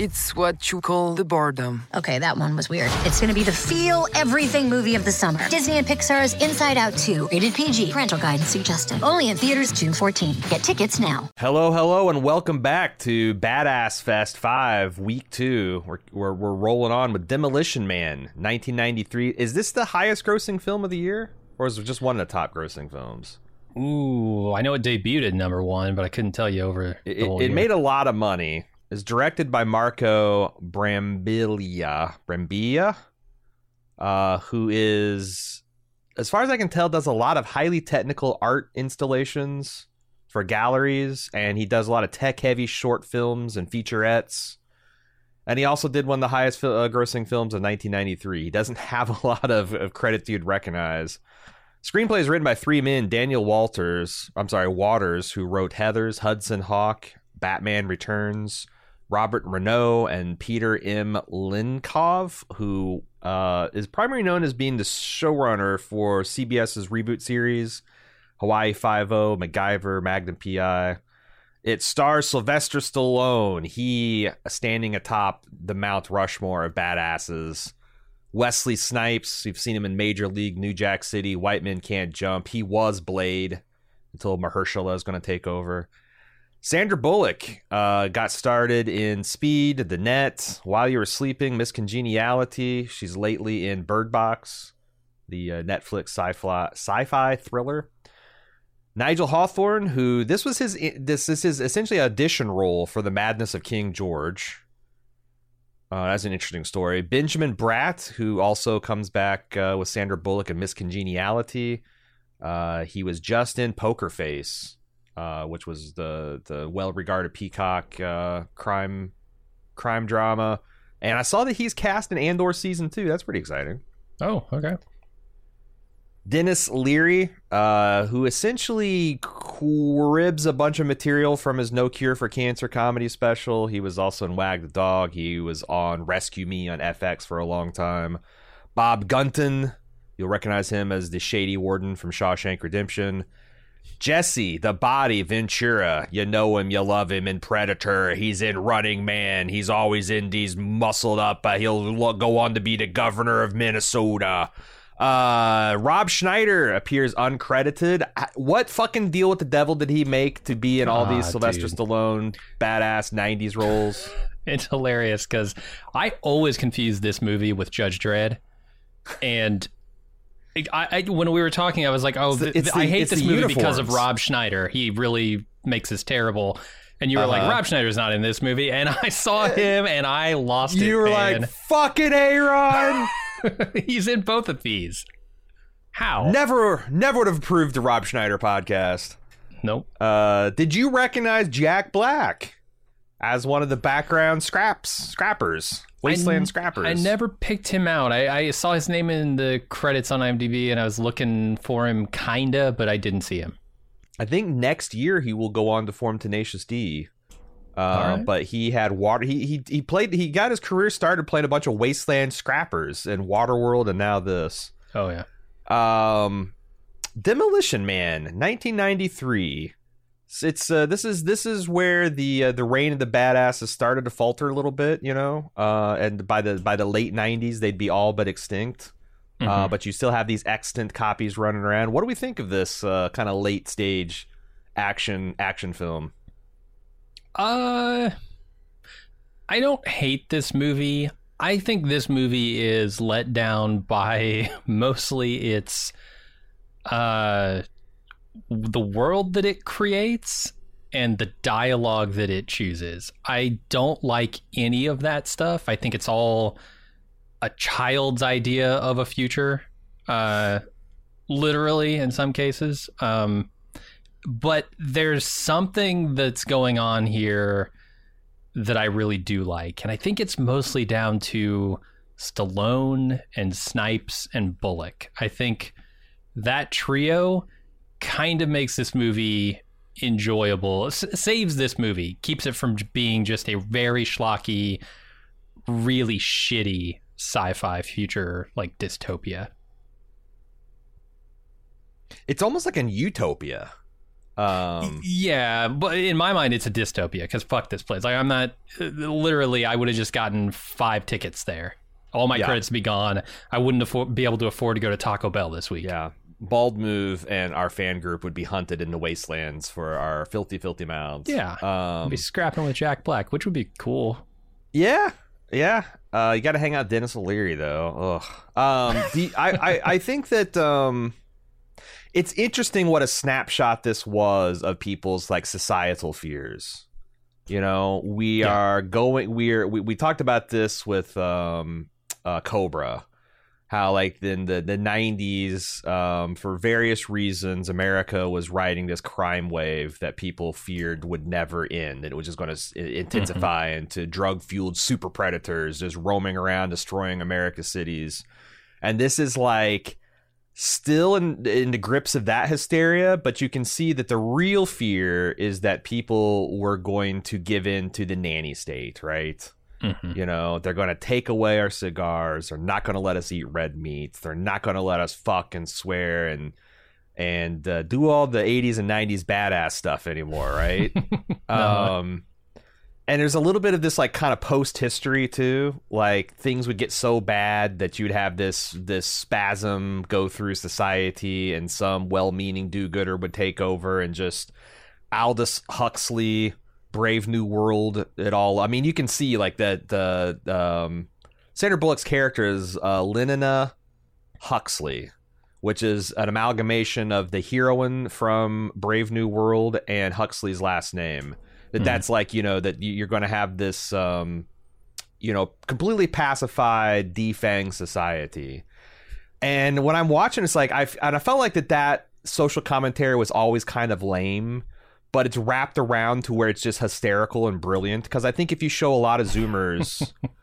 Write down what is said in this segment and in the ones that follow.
It's what you call the boredom. Okay, that one was weird. It's gonna be the feel everything movie of the summer. Disney and Pixar's Inside Out 2, rated PG, parental guidance suggested. Only in theaters June 14th. Get tickets now. Hello, hello, and welcome back to Badass Fest 5, Week 2. We're, we're, we're rolling on with Demolition Man, 1993. Is this the highest grossing film of the year? Or is it just one of the top grossing films? Ooh, I know it debuted at number one, but I couldn't tell you over It, whole it year. made a lot of money. It's directed by Marco Brambilla. Brambilla? Uh, who is, as far as I can tell, does a lot of highly technical art installations for galleries, and he does a lot of tech heavy short films and featurettes. And he also did one of the highest uh, grossing films of 1993. He doesn't have a lot of, of credits you'd recognize. Screenplay is written by three men: Daniel Walters, I'm sorry, Waters, who wrote Heather's, Hudson Hawk, Batman Returns, Robert Reneau, and Peter M. Lenkov, who uh, is primarily known as being the showrunner for CBS's reboot series, Hawaii Five O, MacGyver, Magnum PI. It stars Sylvester Stallone. He standing atop the Mount Rushmore of badasses. Wesley Snipes, you've seen him in Major League, New Jack City, White Men Can't Jump. He was Blade until Mahershala is going to take over. Sandra Bullock uh, got started in Speed, The Net, While You Were Sleeping, Miss Congeniality. She's lately in Bird Box, the uh, Netflix sci-fi sci-fi thriller. Nigel Hawthorne, who this was his this this is essentially audition role for the Madness of King George. Uh, that's an interesting story. Benjamin Bratt, who also comes back uh, with Sandra Bullock and Miss Congeniality. Uh, he was just in Poker Face, uh, which was the the well regarded Peacock uh, crime crime drama. And I saw that he's cast in Andor season two. That's pretty exciting. Oh, okay. Denis Leary, uh, who essentially cribs a bunch of material from his No Cure for Cancer comedy special. He was also in Wag the Dog. He was on Rescue Me on FX for a long time. Bob Gunton, you'll recognize him as the shady warden from Shawshank Redemption. Jesse, the body Ventura, you know him, you love him in Predator. He's in Running Man. He's always in these muscled up. Uh, he'll go on to be the governor of Minnesota. Uh, Rob Schneider appears uncredited. Uh, What fucking deal with the devil did he make to be in all these Ah, Sylvester dude. Stallone badass '90s roles? It's hilarious because I always confuse this movie with Judge Dredd, and I, I when we were talking, I was like, "Oh, the- I hate this movie because of. Rob Schneider. He really makes this terrible." And you were like, Uh-huh. "Rob Schneider's not in this movie," and I saw him and I lost it. You were man. like, "Fucking Aaron." he's in both of these. How? never, never would have approved the Rob Schneider podcast. Nope. Uh, did you recognize Jack Black as one of the background scraps, scrappers, wasteland I- scrappers? I never picked him out. I, I saw his name in the credits on IMDb, and I was looking for him, kinda, but I didn't see him. I think next year he will go on to form Tenacious D. Uh, Alright. But he had water. He he he played. He got his career started playing a bunch of wasteland scrappers in Waterworld, and now this. Oh yeah. Um, Demolition Man, 1993. It's uh, this is this is where the uh, the reign of the badasses started to falter a little bit, you know. Uh, and by the by the late 90s, they'd be all but extinct. Uh, Mhm. but you still have these extant copies running around. What do we think of this uh, kind of late stage action action film? Uh, I don't hate this movie. I think this movie is let down by mostly its uh the world that it creates and the dialogue that it chooses. I don't like any of that stuff. I think it's all a child's idea of a future. Uh literally in some cases. Um but there's something that's going on here that I really do like. And I think it's mostly down to Stallone and Snipes and Bullock. I think that trio kind of makes this movie enjoyable. S- saves this movie, keeps it from being just a very schlocky, really shitty sci-fi future like dystopia. It's almost like an utopia. Um, Yeah, but in my mind, it's a dystopia because fuck this place. Like, I'm not literally. I would have just gotten five tickets there. All my Yeah. credits be gone. I wouldn't afford, be able to afford to go to Taco Bell this week. yeah. Bald Move and our fan group would be hunted in the wastelands for our filthy, filthy mouths. Yeah. Um, be scrapping with Jack Black, which would be cool. Yeah, yeah. Uh, you got to hang out with Dennis O'Leary though. Ugh. Um, the, I, I, I think that um, it's interesting what a snapshot this was of people's like societal fears. You know, we Yeah. are going. We're we, we talked about this with um, uh, Cobra. How like in the the nineties, um, for various reasons, America was riding this crime wave that people feared would never end, and it was just going to intensify into drug fueled super predators just roaming around destroying America's cities. And this is like still in in the grips of that hysteria, but you can see that the real fear is that people were going to give in to the nanny state, right? Mhm. You know, they're going to take away our cigars. They're not going to let us eat red meat. They're not going to let us fuck and swear and and uh, do all the 80s and 90s badass stuff anymore, right? um and there's a little bit of this like kind of post history too. Like things would get so bad that you'd have this this spasm go through society and some well-meaning do-gooder would take over and just Aldous Huxley Brave New World at all. I mean, you can see like that the um Sandra Bullock's character is uh Lenina Huxley, which is an amalgamation of the heroine from Brave New World and Huxley's last name. That Hmm. that's like, you know, that you- you're going to have this um you know, completely pacified defang society. And when I'm watching, it's like I and I felt like that that social commentary was always kind of lame, but it's wrapped around to where it's just hysterical and brilliant. Because I think if you show a lot of Zoomers,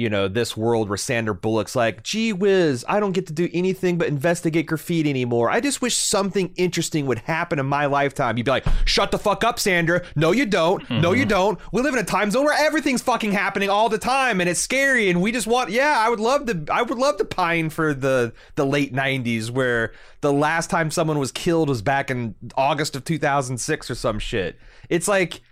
you know, this world where Sandra Bullock's like, "Gee whiz, I don't get to do anything but investigate graffiti anymore. I just wish something interesting would happen in my lifetime." You'd be like, "Shut the fuck up, Sandra. No, you don't. No, you mm-hmm. don't. We live in a time zone where everything's fucking happening all the time, and it's scary. And we just want, yeah, I would love to. I would love to pine for the the late '90s where the last time someone was killed was back in August of 2006 or some shit. It's like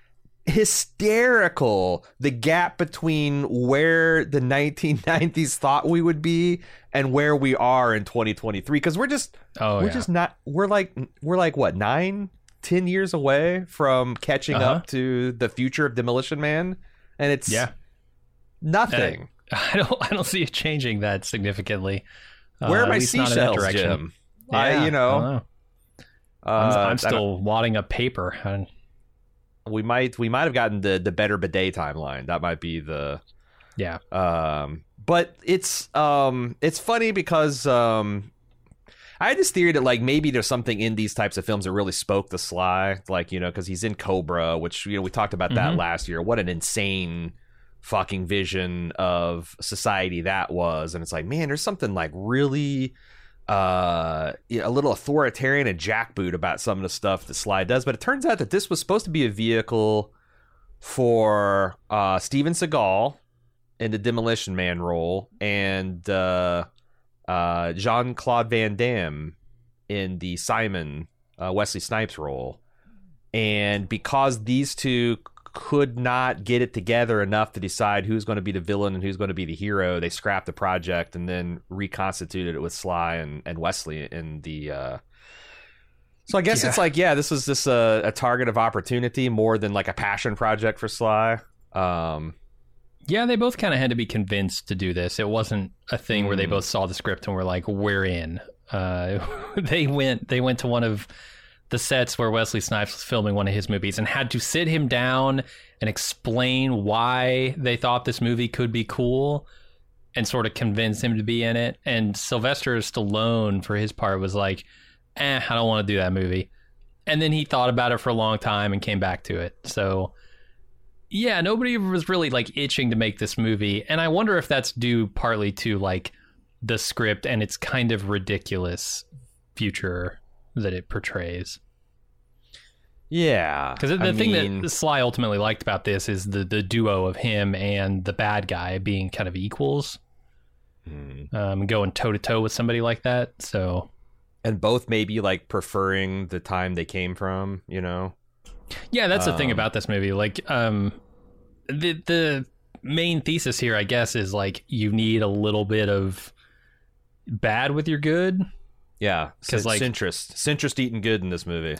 hysterical the gap between where the 1990s thought we would be and where we are in 2023 because we're just Oh, we're yeah. just not we're like we're like what nine ten years away from catching Uh-huh. up to the future of demolition man and it's Yeah. nothing I don't. I don't see it changing that significantly. where Uh, are my least not in that seashells jim Yeah, I, you know, I uh, I'm, I don't- still wadding up paper. And, we might we might have gotten the the better bidet timeline that might be the yeah. Um, but it's um, it's funny because um, I had this theory that like maybe there's something in these types of films that really spoke to Sly, like you know, because he's in Cobra, which you know we talked about that Mhm. last year. What an insane fucking vision of society that was, and it's like, man, there's something like really. Uh, a little authoritarian and jackboot about some of the stuff that Sly does, but it turns out that this was supposed to be a vehicle for uh, Steven Seagal in the Demolition Man role and uh, uh, Jean Claude Van Damme in the Simon uh, Wesley Snipes role. And because these two could not get it together enough to decide who's going to be the villain and who's going to be the hero, they scrapped the project and then reconstituted it with Sly and, and Wesley in the. Uh... So I guess Yeah. it's like, yeah, this was just a, a target of opportunity more than like a passion project for Sly. Um, Yeah, they both kind of had to be convinced to do this. It wasn't a thing where they Mm. both saw the script and were like, "We're in." Uh, they went. They went to one of the sets where Wesley Snipes was filming one of his movies and had to sit him down and explain why they thought this movie could be cool and sort of convince him to be in it. And Sylvester Stallone, for his part, was like, "Eh, I don't want to do that movie." And then he thought about it for a long time and came back to it. So yeah, nobody was really like itching to make this movie, and I wonder if that's due partly to like the script and its kind of ridiculous future that it portrays. Yeah, Because the I thing mean, that Sly ultimately liked about this is the the duo of him and the bad guy being kind of equals, hmm. um, going toe to toe with somebody like that. So and both maybe like preferring the time they came from. You know, yeah, that's the thing Um, about this movie. Like, um, the the main thesis here, I guess, is like you need a little bit of bad with your good. Yeah, 'Cause, like- centrist, centrist eating good in this movie.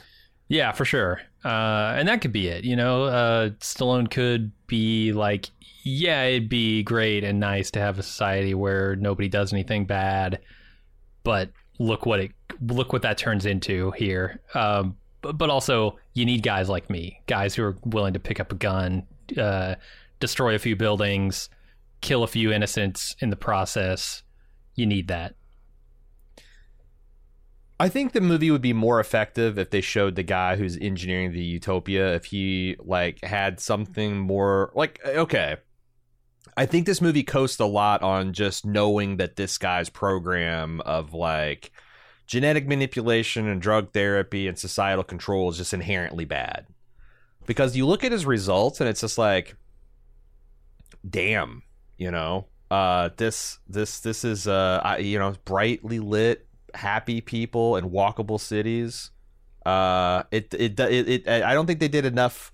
Yeah, for sure. Uh, and that could be it. You know, uh, Stallone could be like, yeah, it'd be great and nice to have a society where nobody does anything bad, but look what it look what that turns into here. Um, but, but also, you need guys like me, guys who are willing to pick up a gun, uh, destroy a few buildings, kill a few innocents in the process. You need that. I think the movie would be more effective if they showed the guy who's engineering the utopia if he like had something more like okay. I think this movie coasts a lot on just knowing that this guy's program of like genetic manipulation and drug therapy and societal control is just inherently bad. Because you look at his results and it's just like damn, you know. Uh this this this is uh I, you know brightly lit happy people and walkable cities. Uh, it, it it it I don't think they did enough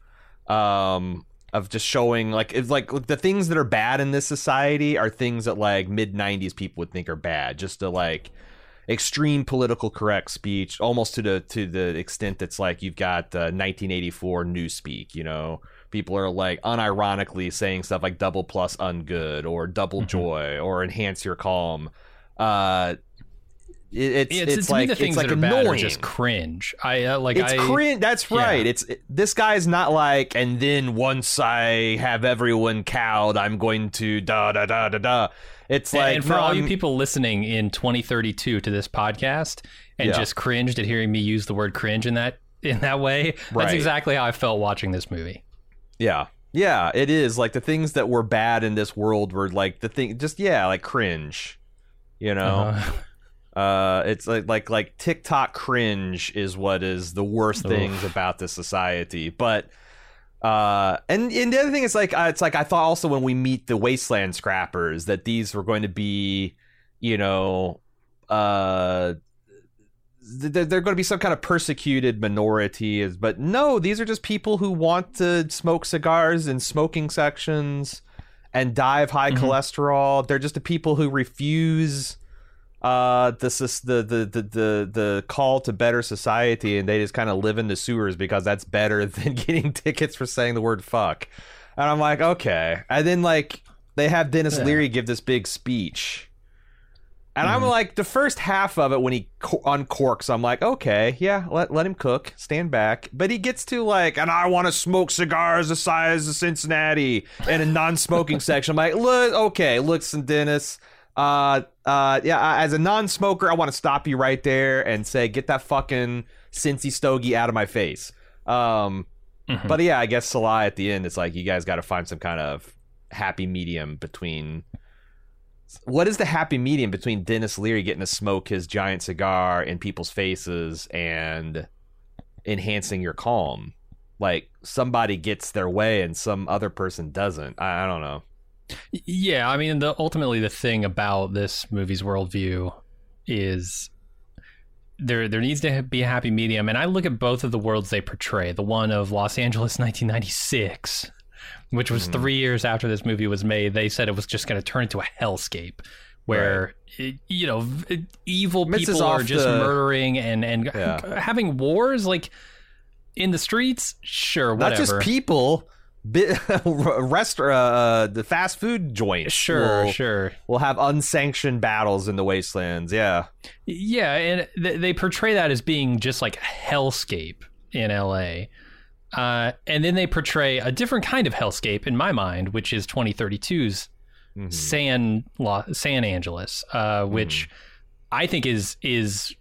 um of just showing like it's like the things that are bad in this society are things that like mid 90s people would think are bad just to like extreme political correct speech almost to the to the extent that's like you've got uh, 1984 newspeak you know people are like unironically saying stuff like double plus ungood or double Mhm. joy or enhance your calm uh it, it's, Yeah, it's, it's, like the things it's like that are annoying. just cringe. I uh, like it's I, cringe. That's yeah. right. It's it- this guy's not like, and then once I have everyone cowed, I'm going to da da da da da. It's And- like and for no, all you I'm- people listening in 2032 to this podcast and Yeah. just cringed at hearing me use the word cringe in that in that way, that's exactly how I felt watching this movie. Yeah. Yeah, it is like the things that were bad in this world were like the thing just yeah, like cringe. You know? Uh, Uh it's like like like TikTok cringe is what is the worst Oof. things about this society. But uh and and the other thing is like uh, it's like I thought also when we meet the wasteland scrappers that these were going to be, you know, uh th- they're going to be some kind of persecuted minorities. but no these are just people who want to smoke cigars in smoking sections and die of high Mhm. cholesterol they're just the people who refuse uh this is the the, the the the call to better society and they just kind of live in the sewers because that's better than getting tickets for saying the word fuck and i'm like okay and then like they have denis Yeah. leary give this big speech and I'm Mhm. like, the first half of it when he co- uncorks, I'm like, okay, yeah, let let him cook, stand back. But he gets to like, and I want to smoke cigars the size of Cincinnati in a non-smoking section. I'm like, look, okay, listen, Denis. Uh, uh, yeah, as a non-smoker, I want to stop you right there and say, get that fucking Cincy stogie out of my face. Um, Mhm. but yeah, I guess Salah at the end, it's like you guys got to find some kind of happy medium between. What is the happy medium between Denis Leary getting to smoke his giant cigar in people's faces and enhancing your calm? Like somebody gets their way and some other person doesn't. I, I don't know. Yeah, I mean, the ultimately the thing about this movie's worldview is there there needs to be a happy medium, and I look at both of the worlds they portray. The one of Los Angeles, 1996, which was Mhm. three years after this movie was made. They said it was just going to turn into a hellscape. Where it- you know evil people are just the- murdering and and Yeah. having wars like in the streets, sure, whatever. Not just people. Bi- restaurant, uh, the fast food joint. Sure, will, sure. will have unsanctioned battles in the wastelands. Yeah. Yeah, and th- they portray that as being just like a hellscape in LA. Uh, and then they portray a different kind of hellscape in my mind, which is 2032's Mhm. San Lo- San Angeles, uh, which I think is is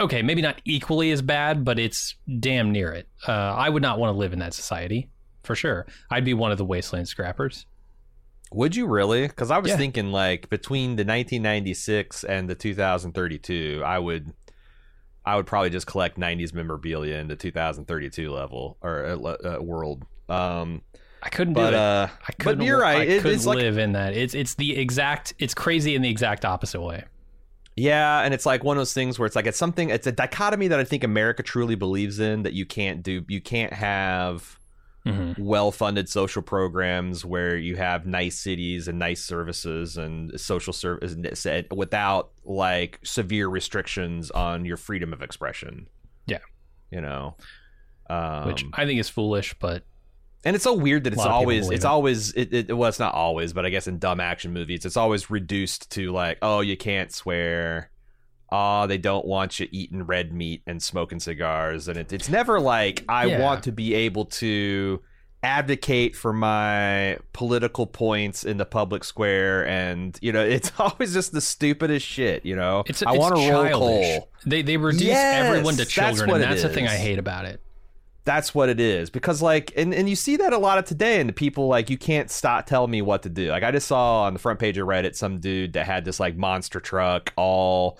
okay, maybe not equally as bad, but it's damn near it. Uh, I would not want to live in that society for sure. I'd be one of the wasteland scrappers. Would you really? Because I was Yeah. thinking like between the 1996 and the 2032, I would, I would probably just collect '90s memorabilia in the 2032 level or uh, uh, world. Um, I couldn't but do it. uh, I couldn't. but you're right. I It- couldn't it's like live in that. It's it's the exact. It's crazy in the exact opposite way. Yeah, and it's like one of those things where it's like it's something it's a dichotomy that I think America truly believes in that you can't do you can't have Mhm. well-funded social programs where you have nice cities and nice services and social service without like severe restrictions on your freedom of expression. Yeah. You know. Um, Which I think is foolish, but and it's so weird that it's lot of people always it's it. always it, it well it's not always but i guess in dumb action movies it's always reduced to like oh you can't swear oh they don't want you eating red meat and smoking cigars. And it, it's never like i Yeah. want to be able to advocate for my political points in the public square. And you know it's always just the stupidest shit you know? It's i want to roll coal They they reduce Yes, everyone to that's children, what and that's the thing I hate about it. that's what it is. Because like and, and you see that a lot of today and the people like you can't stop telling me what to do. Like i just saw on the front page of reddit some dude that had this like monster truck all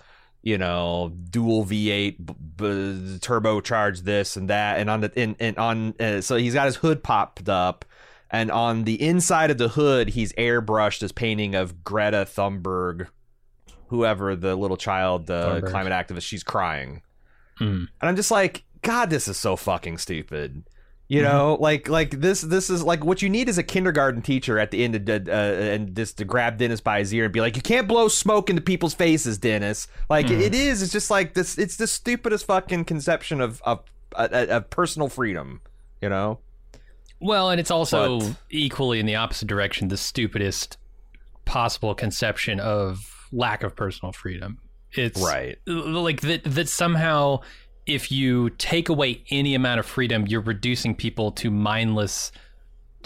you know dual v8 b- b- turbocharged this and that and on the and, and on uh, so he's got his hood popped up and on the inside of the hood he's airbrushed this painting of greta thunberg whoever the little child the Thunberg. climate activist she's crying Mm. and I'm just like, God, this is so fucking stupid. You mm-hmm. know, like like this this is like what you need is a kindergarten teacher at the end of the, uh, and just to grab Denis by his ear and be like, you can't blow smoke into people's faces, Denis. Like mm-hmm. it is. It's just like this. It's the stupidest fucking conception of of, of, of personal freedom. You know. Well, and it's also But- equally in the opposite direction, the stupidest possible conception of lack of personal freedom. It's Right. like that that somehow if you take away any amount of freedom, you're reducing people to mindless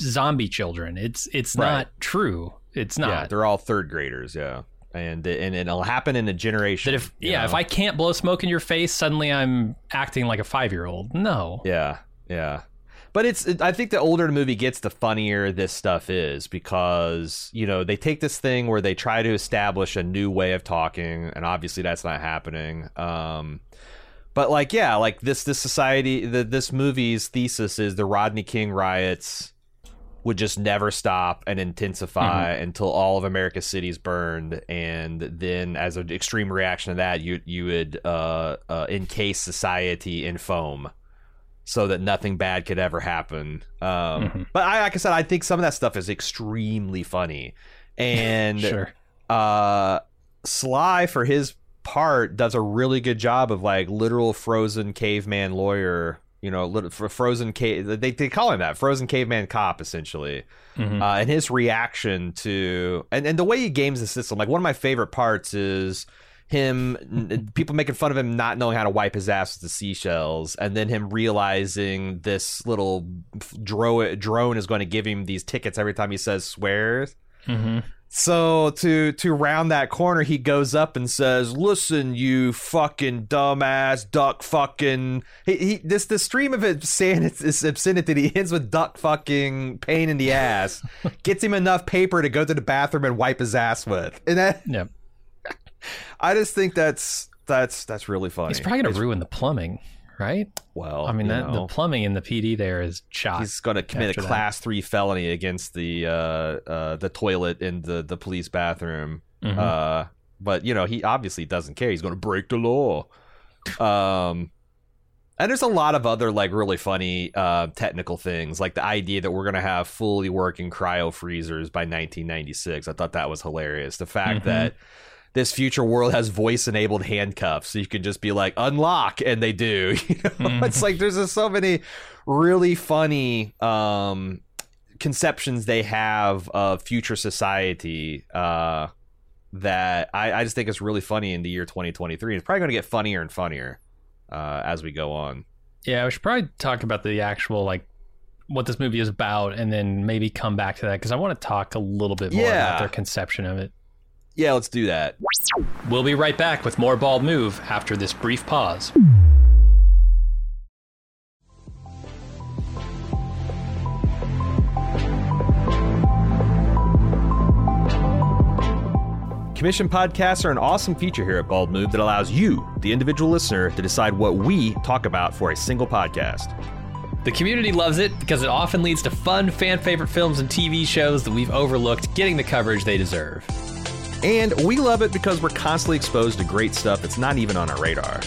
zombie children. It's it's Right. not true. It's not. Yeah, they're all third graders. Yeah, and and it'll happen in a generation. that if yeah, know? if I can't blow smoke in your face, suddenly I'm acting like a 5-year-old. No. Yeah, yeah. But it's it, I think the older the movie gets, the funnier this stuff is because you know they take this thing where they try to establish a new way of talking, and obviously that's not happening. Um, but like yeah, like this this society, the, this movie's thesis is the Rodney King riots would just never stop and intensify until all of America's cities burned, and then as an extreme reaction to that, you you would uh, uh, encase society in foam so that nothing bad could ever happen. Um, Mhm. But I, like I said, I think some of that stuff is extremely funny, and Sure. uh, Sly for his part does a really good job of like literal frozen caveman lawyer. You know, frozen cave. They they call him that frozen caveman cop essentially. Mhm. Uh, and his reaction to and, and the way he games the system. Like one of my favorite parts is him people making fun of him not knowing how to wipe his ass with the seashells and then him realizing this little drone drone is going to give him these tickets every time he says swears Mhm. So to to round that corner, he goes up and says, "Listen, you fucking dumbass duck fucking." He, he this the stream of it saying it's, it's obscenity. He ends with duck fucking pain in the ass. Gets him enough paper to go to the bathroom and wipe his ass with, and that Yep. I just think that's that's that's really funny. He's probably going It's- to ruin the plumbing, right? well. I mean, that, know. the plumbing in the PD there is shot. He's going to commit a that. class three felony against the uh, uh, the toilet in the, the police bathroom. Mhm. Uh, but you know, he obviously doesn't care. He's going to break the law. Um, and there's a lot of other like really funny uh, technical things, like the idea that we're going to have fully working cryo freezers by 1996. I thought that was hilarious. The fact Mhm. that this future world has voice enabled handcuffs, so you can just be like unlock, and they do. You know? Mhm. It's like there's just so many really funny um, conceptions they have of future society uh, that I, I just think is really funny in the year 2023. It's probably going to get funnier and funnier uh, as we go on. yeah, we should probably talk about the actual like what this movie is about, and then maybe come back to that because I want to talk a little bit more Yeah. about their conception of it. Yeah, let's do that. We'll be right back with more Bald Move after this brief pause. Commission podcasts are an awesome feature here at Bald Move that allows you, the individual listener, to decide what we talk about for a single podcast. The community loves it because it often leads to fun, fan favorite films and TV shows that we've overlooked getting the coverage they deserve. And we love it because we're constantly exposed to great stuff that's not even on our radar.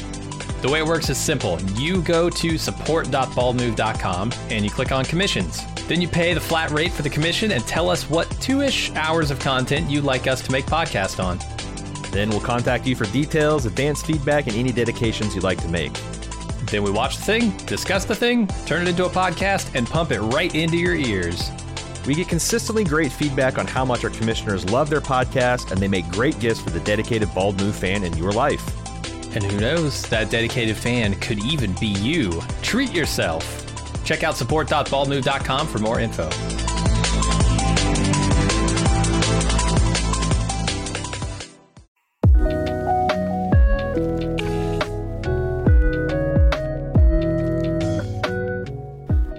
The way it works is simple. You go to support.baldmove.com and you click on commissions. Then you pay the flat rate for the commission and tell us what two ish hours of content you'd like us to make podcast on. Then we'll contact you for details, advanced feedback, and any dedications you'd like to make. Then we watch the thing, discuss the thing, turn it into a podcast, and pump it right into your ears. We get consistently great feedback on how much our commissioners love their podcast, and they make great gifts for the dedicated Bald Move fan in your life. And who knows, that dedicated fan could even be you. Treat yourself. Check out support.baldmove.com for more info.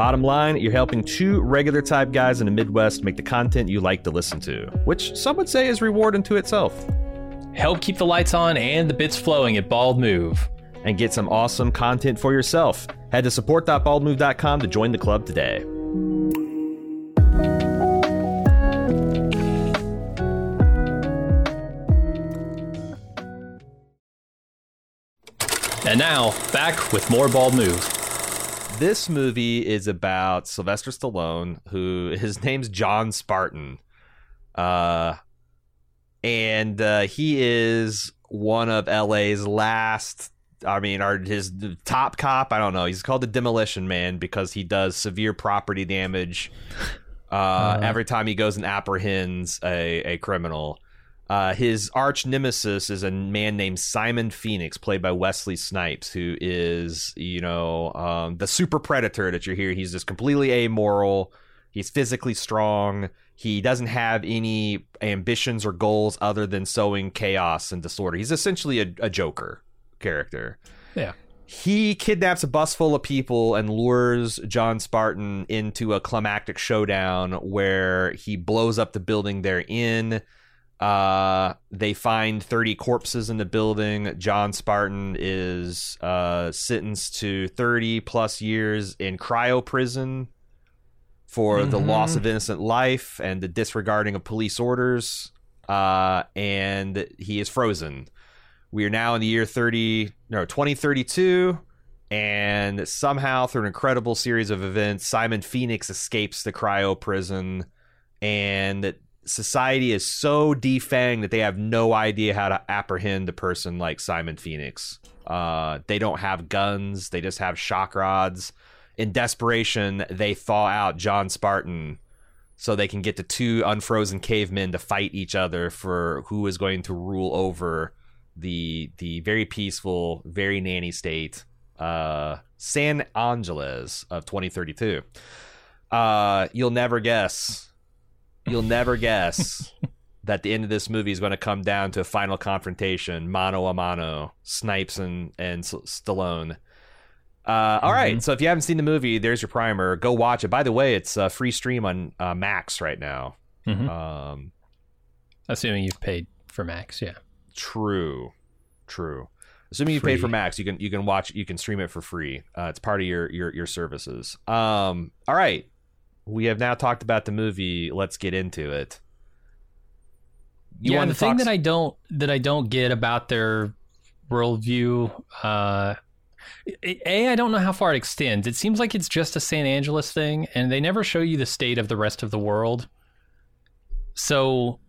Bottom line, you're helping two regular type guys in the Midwest make the content you like to listen to, which some would say is reward unto itself. Help keep the lights on and the bits flowing at Bald Move. And get some awesome content for yourself. Head to support.baldmove.com to join the club today. And now, back with more Bald Move. This movie is about Sylvester Stallone, who his name's John Spartan. Uh and uh, he is one of LA's last I mean, our his top cop. I don't know. He's called the Demolition Man because he does severe property damage uh, uh, every time he goes and apprehends a, a criminal. Uh, his arch nemesis is a man named Simon Phoenix, played by Wesley Snipes, who is, you know, um, the super predator that you're here. He's just completely amoral. He's physically strong. He doesn't have any ambitions or goals other than sowing chaos and disorder. He's essentially a, a Joker character. Yeah. He kidnaps a bus full of people and lures John Spartan into a climactic showdown where he blows up the building they're in. Uh, they find 30 corpses in the building. John Spartan is uh, sentenced to 30 plus years in cryo prison for mm-hmm. the loss of innocent life and the disregarding of police orders. Uh, and he is frozen. We are now in the year 30, no, 2032. And somehow, through an incredible series of events, Simon Phoenix escapes the cryo prison. And society is so defanged that they have no idea how to apprehend a person like Simon Phoenix. Uh, they don't have guns, they just have shock rods. In desperation, they thaw out John Spartan so they can get the two unfrozen cavemen to fight each other for who is going to rule over the the very peaceful, very nanny state, uh, San Angeles of 2032. Uh, you'll never guess. You'll never guess that the end of this movie is going to come down to a final confrontation, mano a mano, Snipes and and Stallone. Uh, all right, mm-hmm. so if you haven't seen the movie, there's your primer. Go watch it. By the way, it's a free stream on uh, Max right now. Mm-hmm. Um, Assuming you've paid for Max, yeah. True, true. Assuming you free. paid for Max, you can you can watch you can stream it for free. Uh, it's part of your your your services. Um, all right, we have now talked about the movie. Let's get into it. You yeah, the thing that I don't that I don't get about their worldview. Uh, a, I don't know how far it extends. It seems like it's just a San Angeles thing, and they never show you the state of the rest of the world. So,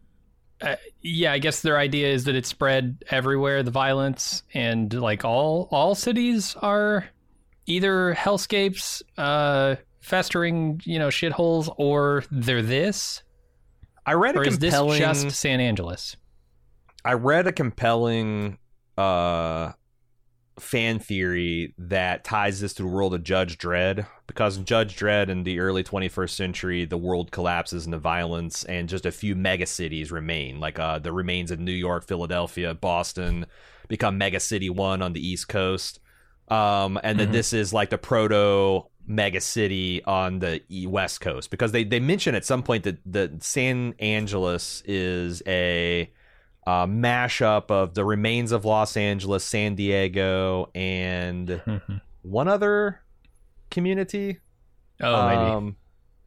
uh, yeah, I guess their idea is that it's spread everywhere, the violence, and like all all cities are either hellscapes, uh, festering, you know, shitholes, or they're this. I read a Or is this compelling. just San Angeles? I read a compelling uh, fan theory that ties this to the world of Judge Dredd because Judge Dredd in the early 21st century, the world collapses into violence and just a few mega cities remain, like uh, the remains of New York, Philadelphia, Boston, become mega city one on the East Coast. Um, and then Mhm. this is like the proto mega city on the West Coast because they, they mention at some point that, that San Angeles is a uh, mashup of the remains of Los Angeles, San Diego, and one other community. Oh, maybe. Um,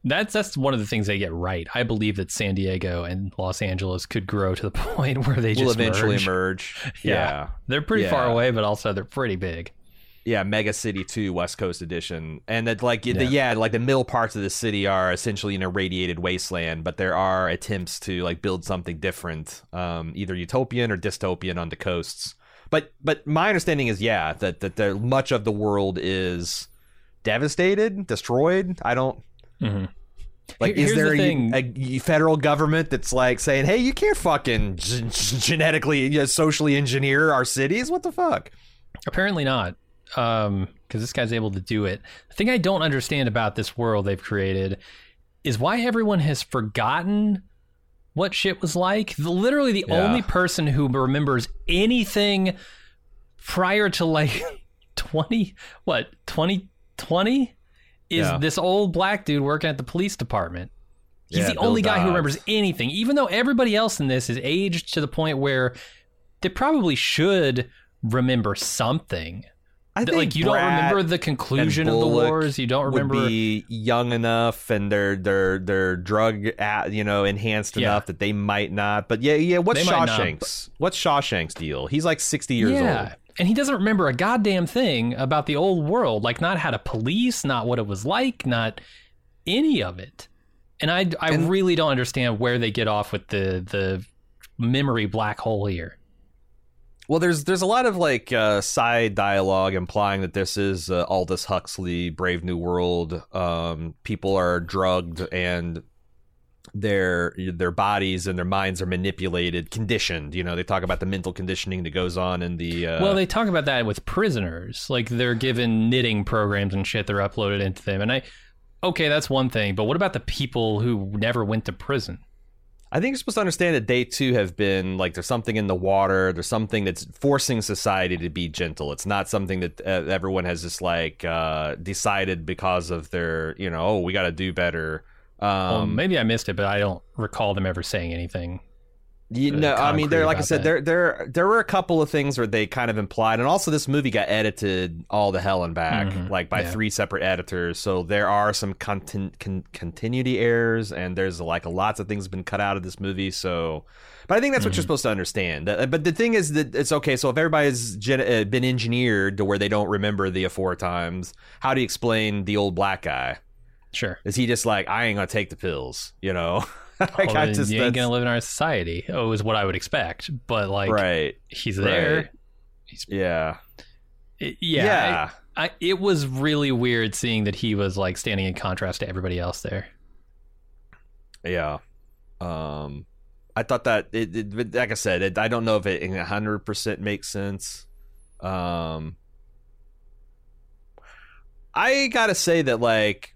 That's that's one of the things they get right. I believe that San Diego and Los Angeles could grow to the point where they will just eventually merge. emerge. Yeah. yeah. They're pretty far away, but also they're pretty big. Yeah, Mega City 2 West Coast Edition. And that like Yeah. the yeah, like the middle parts of the city are essentially an irradiated wasteland, but there are attempts to like build something different, um, either utopian or dystopian on the coasts. But but my understanding is yeah, that that there, much of the world is devastated, destroyed. I don't Mhm. like Here- is there the a, a federal government that's like saying, "Hey, you can't fucking g- genetically you know, socially engineer our cities? What the fuck?" Apparently not, Um, because this guy's able to do it. The thing I don't understand about this world they've created is why everyone has forgotten what shit was like. The- literally, the Yeah. only person who remembers anything prior to like twenty, what twenty twenty, is Yeah. this old black dude working at the police department. He's Yeah, the Bill only guy who remembers anything, even though everybody else in this is aged to the point where they probably should remember something. I think like you Brat don't remember the conclusion of the wars. You don't would remember. be young enough and they're they're they're drug at, you know enhanced Yeah. enough that they might not. But yeah, yeah. What's They might not, Shawshank's? What's Shawshank's deal? He's like sixty years yeah, old. and he doesn't remember a goddamn thing about the old world. Like not how to police, not what it was like, not any of it. And I, I And- really don't understand where they get off with the the memory black hole here. Well, there's there's a lot of like uh, side dialogue implying that this is uh, Aldous Huxley, Brave New World. Um, people are drugged and their their bodies and their minds are manipulated, conditioned. You know, they talk about the mental conditioning that goes on in the. Uh, well, they talk about that with prisoners. Like they're given knitting programs and shit. They're uploaded into them, and I. Okay, that's one thing, but what about the people who never went to prison? I think you're supposed to understand that they too have been like there's something in the water. There's something that's forcing society to be gentle. It's not something that uh, everyone has just like uh, decided because of their you know oh we got to do better. Um, well, maybe I missed it, but I don't recall them ever saying anything. You know, I mean, there, like I said, that. there, there, there were a couple of things where they kind of implied, and also this movie got edited all the hell and back, Mhm, like by yeah. three separate editors. So there are some contin- con- continuity errors, and there's like lots of things been cut out of this movie. So, but I think that's what you're Mhm. supposed to understand. But the thing is that it's okay. So if everybody's gen- uh, been engineered to where they don't remember the four times, how do you explain the old black guy? Sure. Is he just like I ain't gonna take the pills? You know, like Well, I just you ain't gonna live in our society. Oh, is what I would expect. But like, right. he's there. Right. Yeah. It- yeah. I, I, it was really weird seeing that he was like standing in contrast to everybody else there. Yeah. Um I thought that it, it like I said, it, I don't know if it 100% makes sense. Um I got to say that like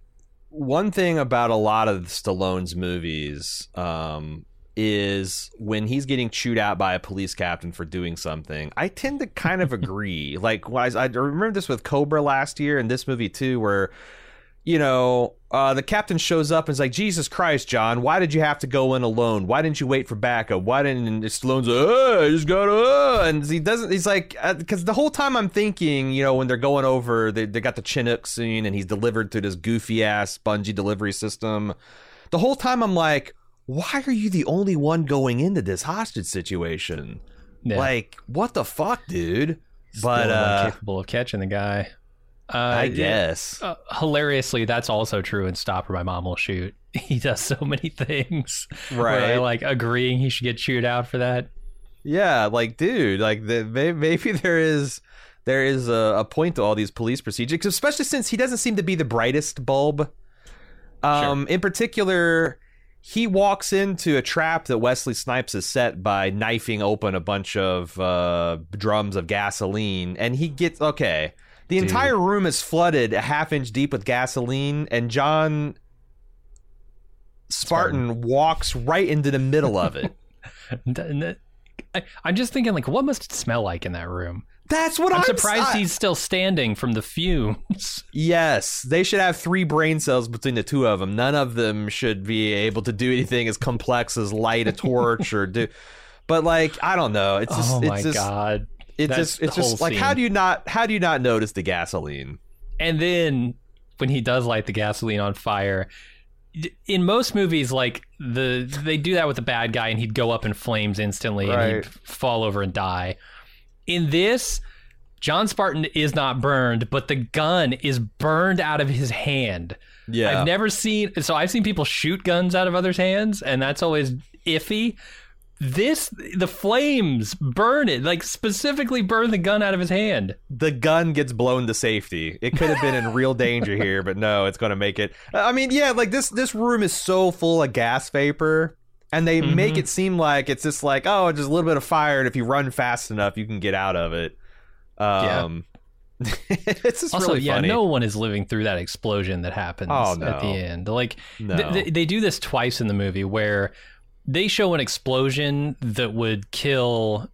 one thing about a lot of Stallone's movies um is when he's getting chewed out by a police captain for doing something, I tend to kind of agree. Like, I, I remember this with Cobra last year and this movie too, where you know, uh, the captain shows up and is like, Jesus Christ, John, why did you have to go in alone? Why didn't you wait for backup? Why didn't and Stallone's like, oh, I just got to, uh, and he doesn't, he's like, because the whole time I'm thinking, you know, when they're going over, they, they got the Chinook scene and he's delivered through this goofy ass bungee delivery system. The whole time I'm like, why are you the only one going into this hostage situation? Yeah. Like, what the fuck, dude? But, Still uh, incapable of catching the guy. Uh, I guess. uh, hilariously, that's also true in Stop or My Mom Will Shoot. He does so many things. Right. I like agreeing he should get chewed out for that. Yeah, like dude, like the, may- maybe there is there is a, a point to all these police procedures, especially since he doesn't seem to be the brightest bulb. Um, in particular, he walks into a trap that Wesley Snipes has set by knifing open a bunch of uh, drums of gasoline, and he gets okay. The Dude. entire room is flooded a half inch deep with gasoline, and John Spartan, walks right into the middle of it. I, I'm just thinking, like, what must it smell like in that room? That's what I'm I'm surprised he's still standing from the fumes. Yes, they should have three brain cells between the two of them. None of them should be able to do anything as complex as light a torch or do. But like, I don't know. It's just, oh my it's just, god! It's That's just, it's just like, how do you not, how do you not notice the gasoline? And then when he does light the gasoline on fire, in most movies, like the they do that with the bad guy, and he'd go up in flames instantly, and he'd fall over and die. In this, John Spartan is not burned, but the gun is burned out of his hand. Yeah, I've never seen so I've seen people shoot guns out of others' hands, and that's always iffy. This the flames burn it, like specifically burn the gun out of his hand. the gun gets blown to safety. It could have been in real danger here, but no, it's going to make it. I mean, yeah, like this this room is so full of gas vapor, and they make Mhm. it seem like it's just like oh, just a little bit of fire, and if you run fast enough, you can get out of it. Um, it's just also, really yeah, funny. no one is living through that explosion that happens Oh, at the end. Like No. th- th- they do this twice in the movie where they show an explosion that would kill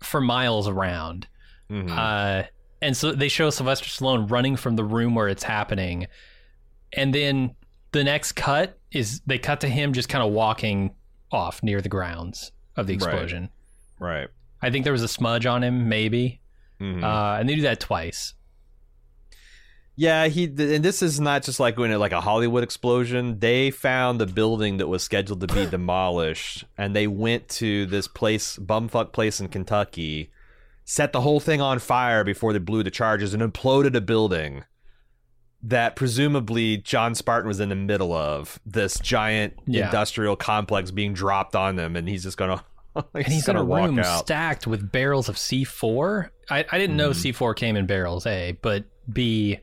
for miles around. Mhm. Uh, and so they show Sylvester Stallone running from the room where it's happening, and then the next cut is they cut to him just kind of walking off near the grounds of the explosion. right. I think there was a smudge on him, maybe, Mhm. uh, and they do that twice. Yeah, he and this is not just like when it like a Hollywood explosion. They found the building that was scheduled to be demolished, and they went to this place, bumfuck place in Kentucky, set the whole thing on fire before they blew the charges, and imploded a building that presumably John Spartan was in the middle of this giant Yeah. industrial complex being dropped on them, and he's just gonna And he's got gonna a room out. stacked with barrels of C4. I, I didn't know Mhm. C4 came in barrels, A, but B,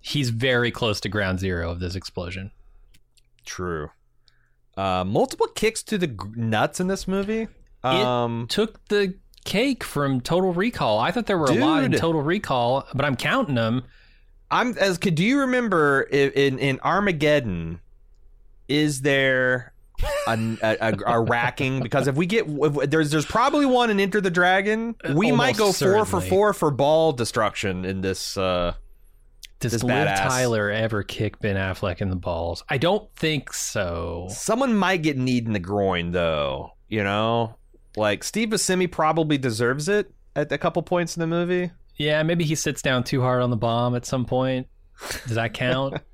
he's very close to ground zero of this explosion. True. Uh, multiple kicks to the nuts in this movie. Um, Took the cake from Total Recall. I thought there were a lot in Total Recall, but I'm counting them. I'm as could do you remember in in Armageddon? Is there a, a, a, a racking? Because if we get if, there's there's probably one in Enter the Dragon. We might go Almost four for four for ball destruction in this. Uh, Does This Liv badass. Tyler ever kick Ben Affleck in the balls? I don't think so. someone might get kneed in the groin though. You know, like Steve Buscemi probably deserves it at a couple points in the movie. Yeah, maybe he sits down too hard on the bomb at some point. Does that count?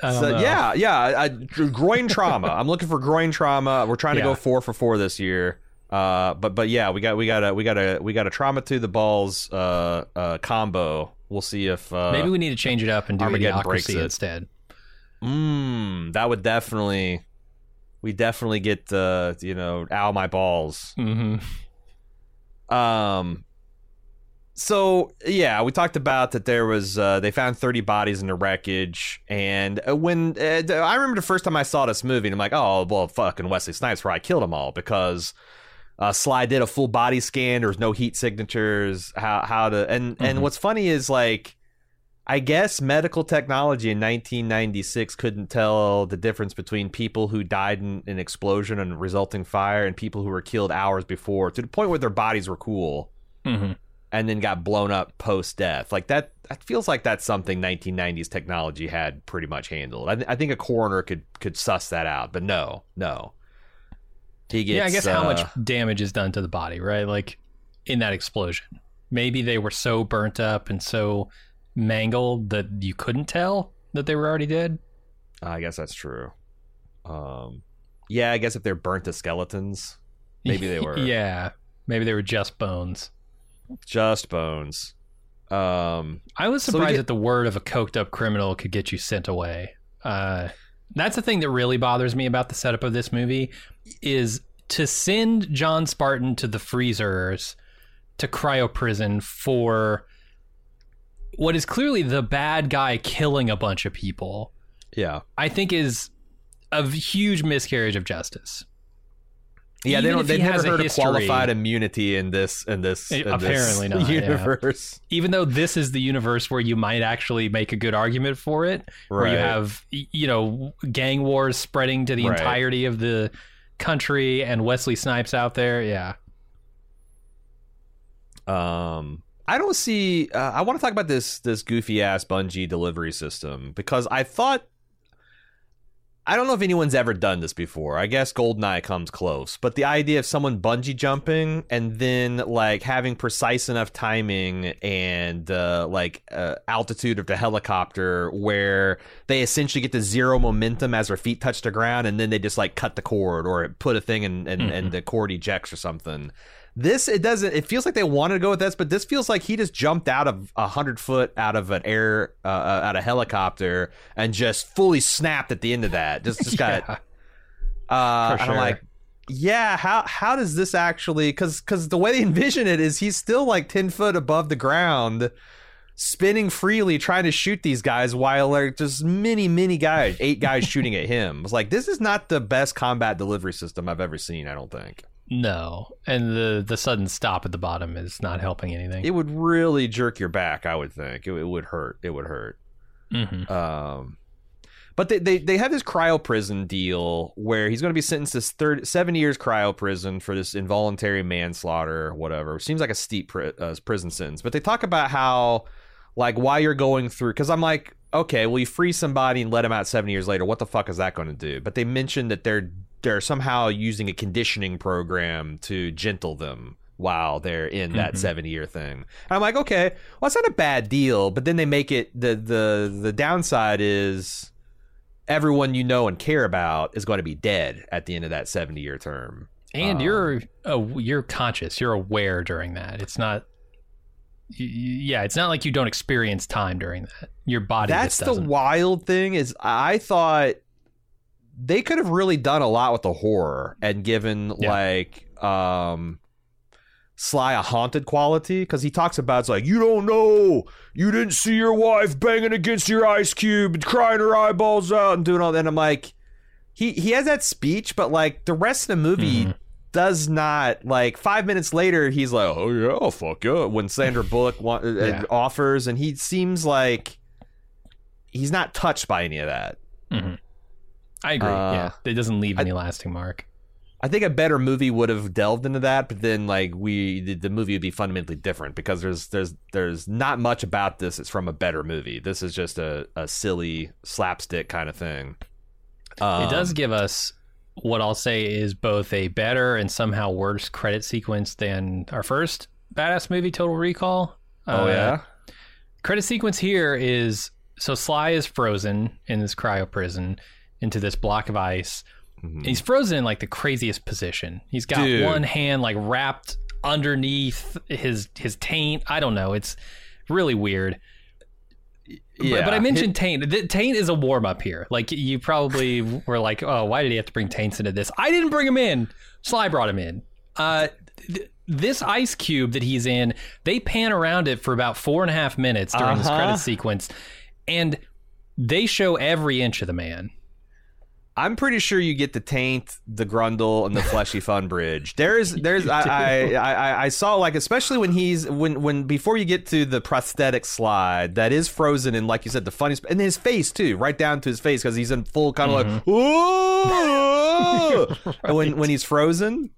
So, yeah, yeah, I, groin trauma. I'm looking for groin trauma. We're trying to Yeah. go four for four this year. Uh, but but yeah, we got we got a we got a we got a trauma to the balls uh, uh, combo. We'll see if uh, Maybe we need to change it up and do Armageddon Idiocracy instead. mm, that would definitely we definitely get uh, you know ow my balls. hmm Um. So yeah, we talked about that. There was uh, they found thirty bodies in the wreckage, and uh, when uh, I remember the first time I saw this movie, and I'm like, oh well, fucking Wesley Snipes where I killed them all because uh, Sly did a full body scan. There was no heat signatures. How how to and and Mhm. what's funny is like. I guess medical technology in 1996 couldn't tell the difference between people who died in an explosion and resulting fire and people who were killed hours before to the point where their bodies were cool hmm and then got blown up post death. Like that, that feels like that's something 1990s technology had pretty much handled. I, th- I think a coroner could could suss that out, but no, no. He gets, yeah, I guess how much uh, damage is done to the body, right? Like in that explosion. Maybe they were so burnt up and so mangled that you couldn't tell that they were already dead. I guess that's true. Um, yeah, I guess if they're burnt to skeletons, maybe they were. yeah, maybe they were just bones. just bones. Um, I was So surprised get- that the word of a coked up criminal could get you sent away. Uh, that's the thing that really bothers me about the setup of this movie is to send John Spartan to the freezers to cryo prison for what is clearly the bad guy killing a bunch of people. yeah, I think is a huge miscarriage of justice. Yeah. Even they don't. They he never heard of qualified immunity in this. In this. In this apparently not, yeah. Universe. even though this is the universe where you might actually make a good argument for it, where you have you know gang wars spreading to the Right. entirety of the country and Wesley Snipes out there, yeah. Um, I don't see. Uh, I want to talk about this this goofy ass bungee delivery system because I thought. I don't know if anyone's ever done this before. I guess Goldeneye comes close, but the idea of someone bungee jumping and then like having precise enough timing and uh, like uh, altitude of the helicopter where they essentially get to zero momentum as their feet touch the ground, and then they just like cut the cord or put a thing and and, and the cord ejects or something. This it doesn't. It feels like they wanted to go with this, but this feels like he just jumped out of a hundred foot out of an air uh, uh, out of helicopter and just fully snapped at the end of that. Just just got. Yeah. Uh, and I'm like, yeah. How how does this actually? Because because the way they envision it is he's still like ten foot above the ground. Spinning freely, trying to shoot these guys while like just many, many guys, eight guys shooting at him. It's like this is not the best combat delivery system I've ever seen. I don't think. No. And the the sudden stop at the bottom is not helping anything. It would really jerk your back. I would think it, it would hurt. It would hurt. Mhm. Um, but they, they they have this cryo prison deal where he's going to be sentenced to third, seven years cryo prison for this involuntary manslaughter, whatever. Seems like a steep pri- uh, prison sentence. But they talk about how, like, why you're going through. Because I'm like, okay, well, you free somebody and let him out seven years later. What the fuck is that going to do? But they mentioned that they're they're somehow using a conditioning program to gentle them while they're in that Mhm. seven year thing. And I'm like, okay, well, it's not a bad deal, but then they make it the the the downside is everyone you know and care about is going to be dead at the end of that 70 year term. And Um, you're uh, you're conscious, you're aware during that. It's not yeah, it's not like you don't experience time during that. Your body That's the wild thing is I thought they could have really done a lot with the horror and given Yeah. like um Sly a haunted quality because he talks about it's like you don't know you didn't see your wife banging against your ice cube and crying her eyeballs out and doing all that. And I'm like, he he has that speech, but like the rest of the movie Mhm. does not like five minutes later he's like, oh yeah, fuck yeah. When Sandra Bullock uh, Yeah. offers, and he seems like he's not touched by any of that. Mhm. I agree. Uh, yeah, it doesn't leave any lasting mark. I think a better movie would have delved into that, but then like we the, the movie would be fundamentally different because there's there's there's not much about this. It's from a better movie. This is just a, a silly slapstick kind of thing. Um, it does give us what I'll say is both a better and somehow worse credit sequence than our first badass movie, Total Recall. Oh Uh, yeah. credit sequence here is so Sly is frozen in this cryo prison into this block of ice. Mhm. He's frozen in like the craziest position. He's got Dude. one hand like wrapped underneath his his taint. I don't know. It's really weird. But, but I mentioned taint. The, taint is a warm up here. Like you probably were like, oh, why did he have to bring taints into this? I didn't bring him in. Sly brought him in. Uh, th- this ice cube that he's in, they pan around it for about four and a half minutes during this Uh-huh. credit sequence, and they show every inch of the man. I'm pretty sure you get the taint, the grundle, and the fleshy fun bridge. There's, there's, I. I, I, I saw like, especially when he's when when before you get to the prosthetic slide that is frozen and like you said, the funniest, and his face too, right down to his face because he's in full kind of like, "Whoa!" And when when he's frozen.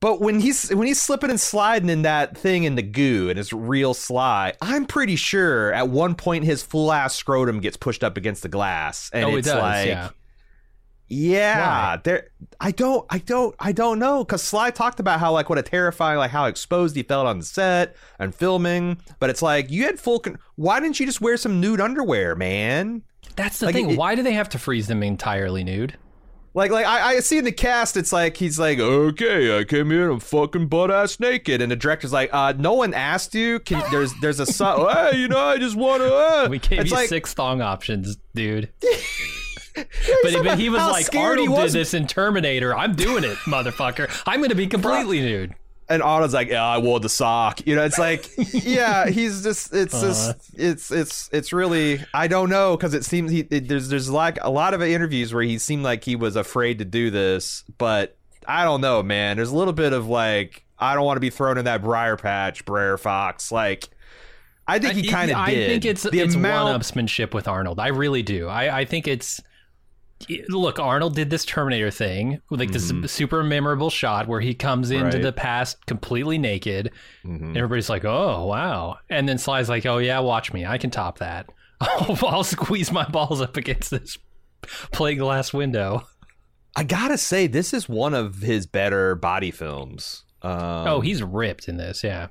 But when he's when he's slipping and sliding in that thing in the goo and it's real Sly, I'm pretty sure at one point his full ass scrotum gets pushed up against the glass, and oh, it's it does. like. yeah. Yeah, Why? there. I don't. I don't. I don't know. Because Sly talked about how like what a terrifying, like how exposed he felt on the set and filming. But it's like you had full. Con- Why didn't you just wear some nude underwear, man? That's the Like, thing. it- Why do they have to freeze them entirely nude? Like, like I, I see in the cast, it's like he's like, okay, I came here, I'm fucking butt ass naked, and the director's like, uh, no one asked you. Can there's there's a son, hey, you know, I just want to. Uh. We gave it's you like, six thong options, dude. But, but he was like, scared he Arnold did this in Terminator. I'm doing it, motherfucker. I'm going to be completely nude. and Arnold's like, yeah, I wore the sock. You know, it's like, yeah, he's just, it's Uh-huh. just, it's, it's, it's really, I don't know, because it seems he, it, there's, there's like a lot of interviews where he seemed like he was afraid to do this, but I don't know, man. There's a little bit of like, I don't want to be thrown in that briar patch, Brer Fox. Like, I think he kind of I think it's the it's amount. one-upsmanship with Arnold. I really do. I, I think it's look. Arnold did this Terminator thing, like this super memorable shot where he comes into Mm-hmm. Right. the past completely naked. Mhm. And everybody's like, "Oh, wow!" And then Sly's like, "Oh yeah, watch me. I can top that. I'll, I'll squeeze my balls up against this plate glass window." I gotta say, this is one of his better body films. Um, oh, he's ripped in this. Yeah.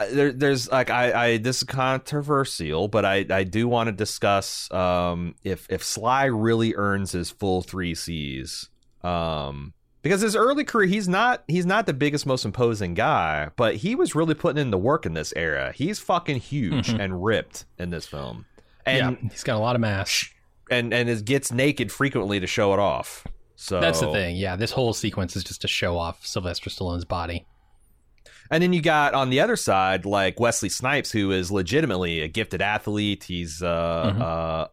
Uh, there, there's like I, I this is controversial, but I, I do want to discuss um, if if Sly really earns his full three C's. Um, because his early career, he's not he's not the biggest, most imposing guy, but he was really putting in the work in this era. He's fucking huge Mhm. and ripped in this film, and yeah. He's got a lot of mass. and and is gets naked frequently to show it off. So That's the thing. Yeah, this whole sequence is just to show off Sylvester Stallone's body. And then you got on the other side, like Wesley Snipes, who is legitimately a gifted athlete. He's uh, Mhm. uh,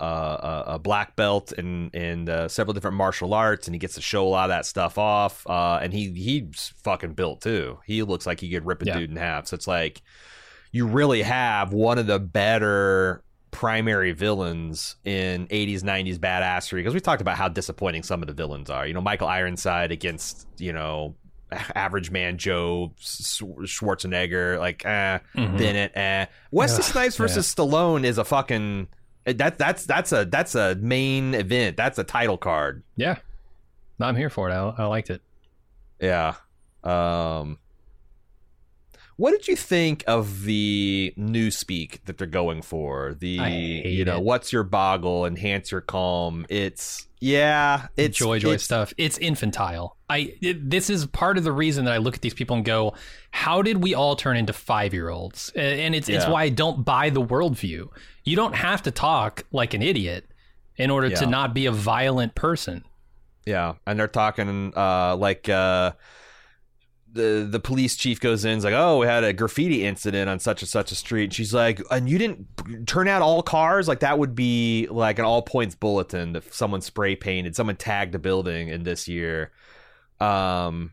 uh, a black belt in in uh, several different martial arts, and he gets to show a lot of that stuff off. Uh, and he he's fucking built too. He looks like he could rip a Yeah. dude in half. So it's like you really have one of the better primary villains in 80s 90s badassery because we talked about how disappointing some of the villains are you know michael ironside against you know average man joe schwarzenegger like eh, Mhm. bennett eh. wesley Ugh, snipes versus stallone is a fucking that that's that's a that's a main event that's a title card Yeah. I'm here for it. I, I liked it. yeah um what did you think of the new speak that they're going for? The you know, it. what's your boggle, enhance your calm. It's yeah, it's joy joy it's- stuff. It's infantile. I it, this is part of the reason that I look at these people and go, "How did we all turn into five year olds?" And it's it's why I don't buy the worldview. You don't have to talk like an idiot in order to not be a violent person. Yeah, and they're talking uh like uh the the police chief goes in, is like, "Oh, we had a graffiti incident on such and such a street." And she's like, "And you didn't turn out all cars? Like that would be like an all points bulletin if someone spray painted, someone tagged a building in this year." Um,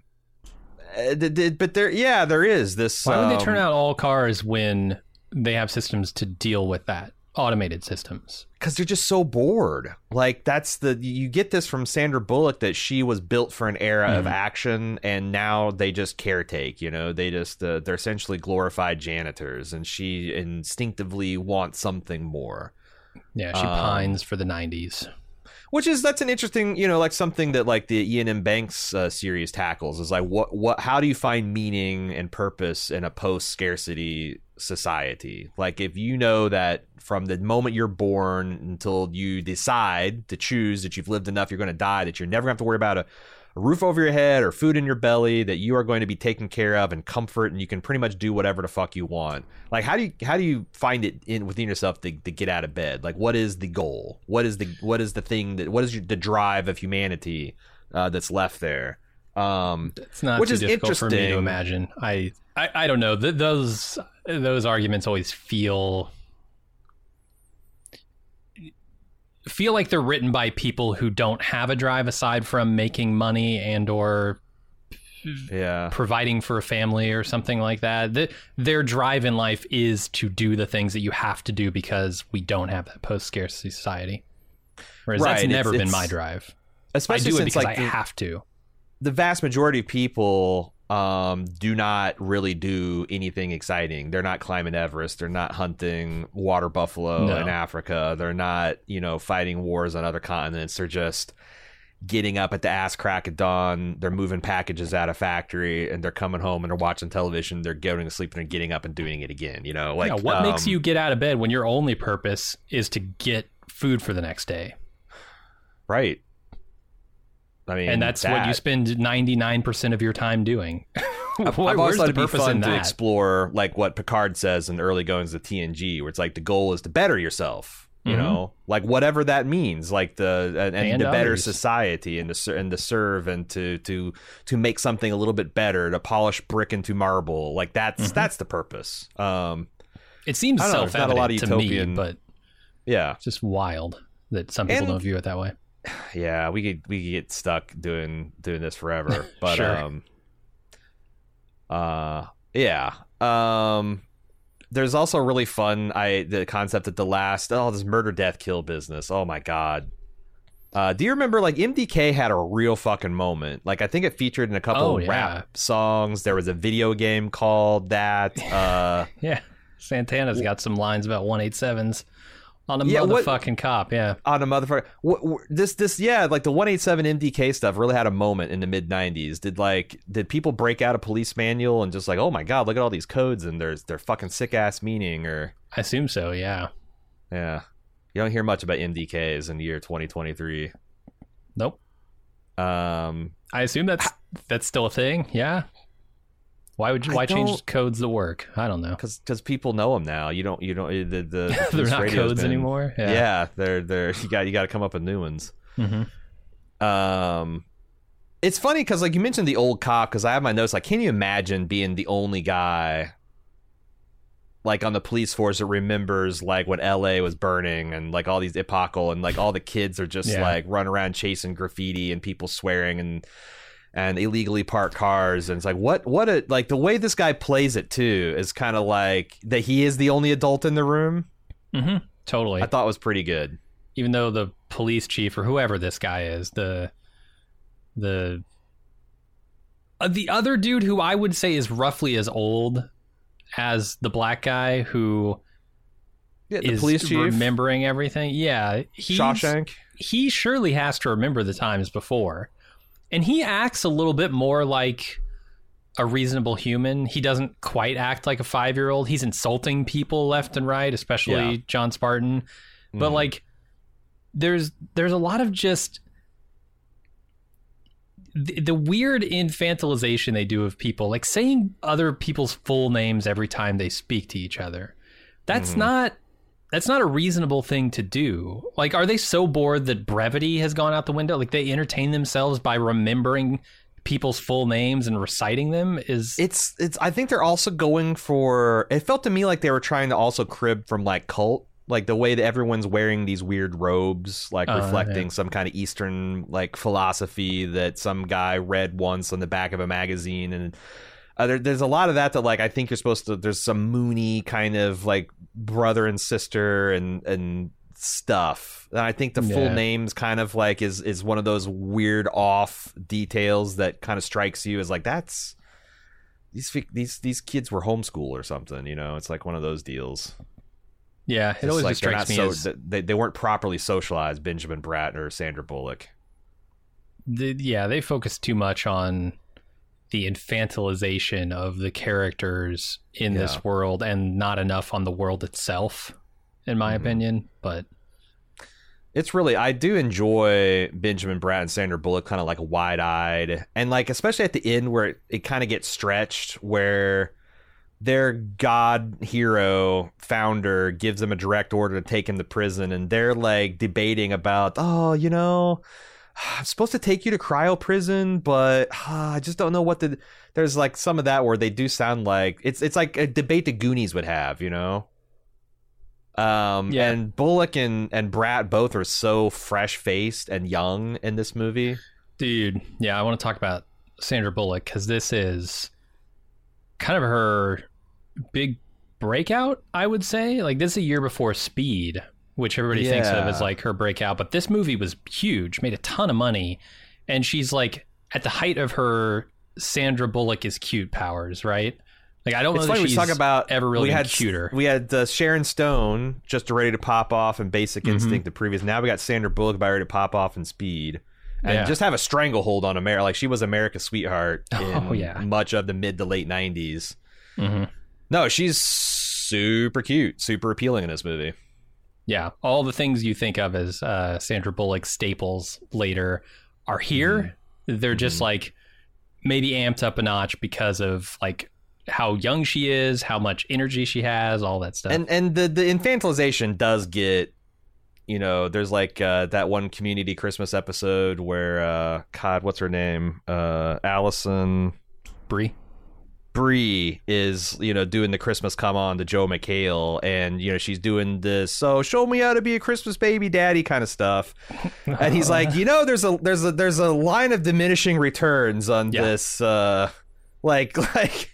th- but there, yeah, there is this. Why would they um, turn out all cars when they have systems to deal with that? Automated systems. because they're just so bored. Like that's the you get this from Sandra Bullock that she was built for an era of Mhm. action, and now they just caretake. You know, they just uh, they're essentially glorified janitors, and she instinctively wants something more. Yeah, she Um, pines for the 90s. Which is that's an interesting, you know, like something that like the Iain M. Banks uh, series tackles is like what what how do you find meaning and purpose in a post scarcity society? Like if you know that from the moment you're born until you decide to choose that you've lived enough, you're going to die, that you're never going to have to worry about a, a roof over your head or food in your belly, that you are going to be taken care of and comfort, and you can pretty much do whatever the fuck you want. Like how do you how do you find it in within yourself to, to get out of bed? Like what is the goal? What is the what is the thing that what is your, the drive of humanity uh, that's left there? Um, It's not Which too is difficult for me to imagine. I, I, I don't know. Th- those those arguments always feel feel like they're written by people who don't have a drive aside from making money and or yeah, providing for a family or something like that. Th their drive in life is to do the things that you have to do because we don't have that post scarcity society. Whereas Right, that's it's- never been it's- my drive. especially I do it since because like I the, have to. the vast majority of people um, do not really do anything exciting. They're not climbing Everest. They're not hunting water buffalo No. in Africa. They're not, you know, fighting wars on other continents. They're just getting up at the ass crack of dawn. They're moving packages out of factory and they're coming home and they're watching television. They're going to sleep and they're getting up and doing it again. You know, like yeah, what makes um, you get out of bed when your only purpose is to get food for the next day? right? I mean, and that's what you spend ninety nine percent of your time doing. I've, I've always thought the it'd be purpose fun in to that? explore like what Picard says in the early goings of TNG, where it's like the goal is to better yourself. You Mhm. know, like whatever that means, like the and, and And to better society and to and to serve and to to to make something a little bit better, to polish brick into marble. Like that's Mm-hmm. that's the purpose. Um, It seems I don't know, there's self not a lot of evident to me, but yeah, it's just wild that some people And- don't view it that way. yeah, we could we could get stuck doing doing this forever. But Sure. um uh yeah. Um there's also really fun I the concept that the last oh this murder death kill business. Oh my god. Uh, do you remember like MDK had a real fucking moment? Like I think it featured in a couple Oh, of yeah. rap songs. There was a video game called that. Uh Yeah, Santana's got some lines about one eight sevens on a Yeah, what- motherfucking cop. Yeah, on a motherfucker. This this yeah, like the 187 MDK stuff really had a moment in the mid 90s. Did like did people break out a police manual and just like, "Oh my god, look at all these codes and there's their fucking sick ass meaning or I assume so. Yeah. yeah. You don't hear much about MDKs in the year 2023. Nope. Um I assume that's that's still a thing. Yeah. Why would you? Why change codes that work? I don't know. cuz cuz people know them now. You don't you don't the the, the They're not codes been- anymore. Yeah. Yeah. they're they're you got you got to come up with new ones. hmm Um, it's funny because like you mentioned the old cop because I have my notes. Like, can you imagine being the only guy like on the police force that remembers like when L.A. was burning and like all these epochal and like all the kids are just Yeah. like run around chasing graffiti and people swearing and and illegally parked cars and it's like what what a like the way this guy plays it too is kind of like that he is the only adult in the room. hmm Totally. I thought was pretty good. Even though the police chief or whoever this guy is, the the uh, the other dude who I would say is roughly as old as the black guy who Yeah, the is police chief remembering everything. Yeah, he's, Shawshank. he surely has to remember the times before. And he acts a little bit more like a reasonable human. He doesn't quite act like a five year old. He's insulting people left and right, especially Yeah. John Spartan. But Mhm. like there's there's a lot of just the, the weird infantilization they do of people, like saying other people's full names every time they speak to each other. That's Mhm. not that's not a reasonable thing to do. Like, are they so bored that brevity has gone out the window? Like they entertain themselves by remembering people's full names and reciting them is it's it's i think they're also going for it felt to me like they were trying to also crib from like cult like the way that everyone's wearing these weird robes like Uh, reflecting yeah. some kind of eastern like philosophy that some guy read once on the back of a magazine and uh, there, there's a lot of that that like i think you're supposed to there's some moony kind of like brother and sister and and stuff. And i think the full names kind of like is is one of those weird off details that kind of strikes you as like that's these these these kids were homeschool or something you know? It's like one of those deals. Yeah. It It's always like strikes me not as so, they, they weren't properly socialized benjamin bratt or sandra bullock. The, yeah, they focus too much on the infantilization of the characters in Yeah. this world and not enough on the world itself, in my Mhm. opinion. But It's really I do enjoy Benjamin Bratt and Sandra Bullock kind of like wide eyed and like especially at the end where it, it kind of gets stretched where their god hero founder gives them a direct order to take him to prison and they're like debating about oh you know I'm supposed to take you to cryo prison but ah, I just don't know what the there's like some of that where they do sound like it's it's like a debate the Goonies would have you know um, Yeah. and Bullock and, and Bratt both are so fresh faced and young in this movie. dude, yeah, I want to talk about Sandra Bullock because this is kind of her big breakout. I would say, like this is a year before Speed, which everybody thinks of as like her breakout. But this movie was huge, made a ton of money, and she's like at the height of her Sandra Bullock is cute powers, right? Like I don't It's know funny that we talk about ever really we had cuter. We had uh, Sharon Stone just ready to pop off in Basic Mhm. Instinct, the previous. Now we got Sandra Bullock about ready to pop off in Speed, and Yeah. just have a stranglehold on America. Like she was America's sweetheart in Oh, yeah. much of the mid to late nineties. Mhm. No, she's super cute, super appealing in this movie. Yeah, all the things you think of as uh, Sandra Bullock staples later are here. They're just like maybe amped up a notch because of like how young she is, how much energy she has, all that stuff. and and the the infantilization does get you know there's like uh that one community christmas episode where uh god what's her name uh alison Brie. Brie is, you know, doing the Christmas come on to Joel McHale, and you know she's doing this. So show me how to be a Christmas baby daddy kind of stuff. And he's like, you know, there's a there's a there's a line of diminishing returns on Yeah. this. Uh, like like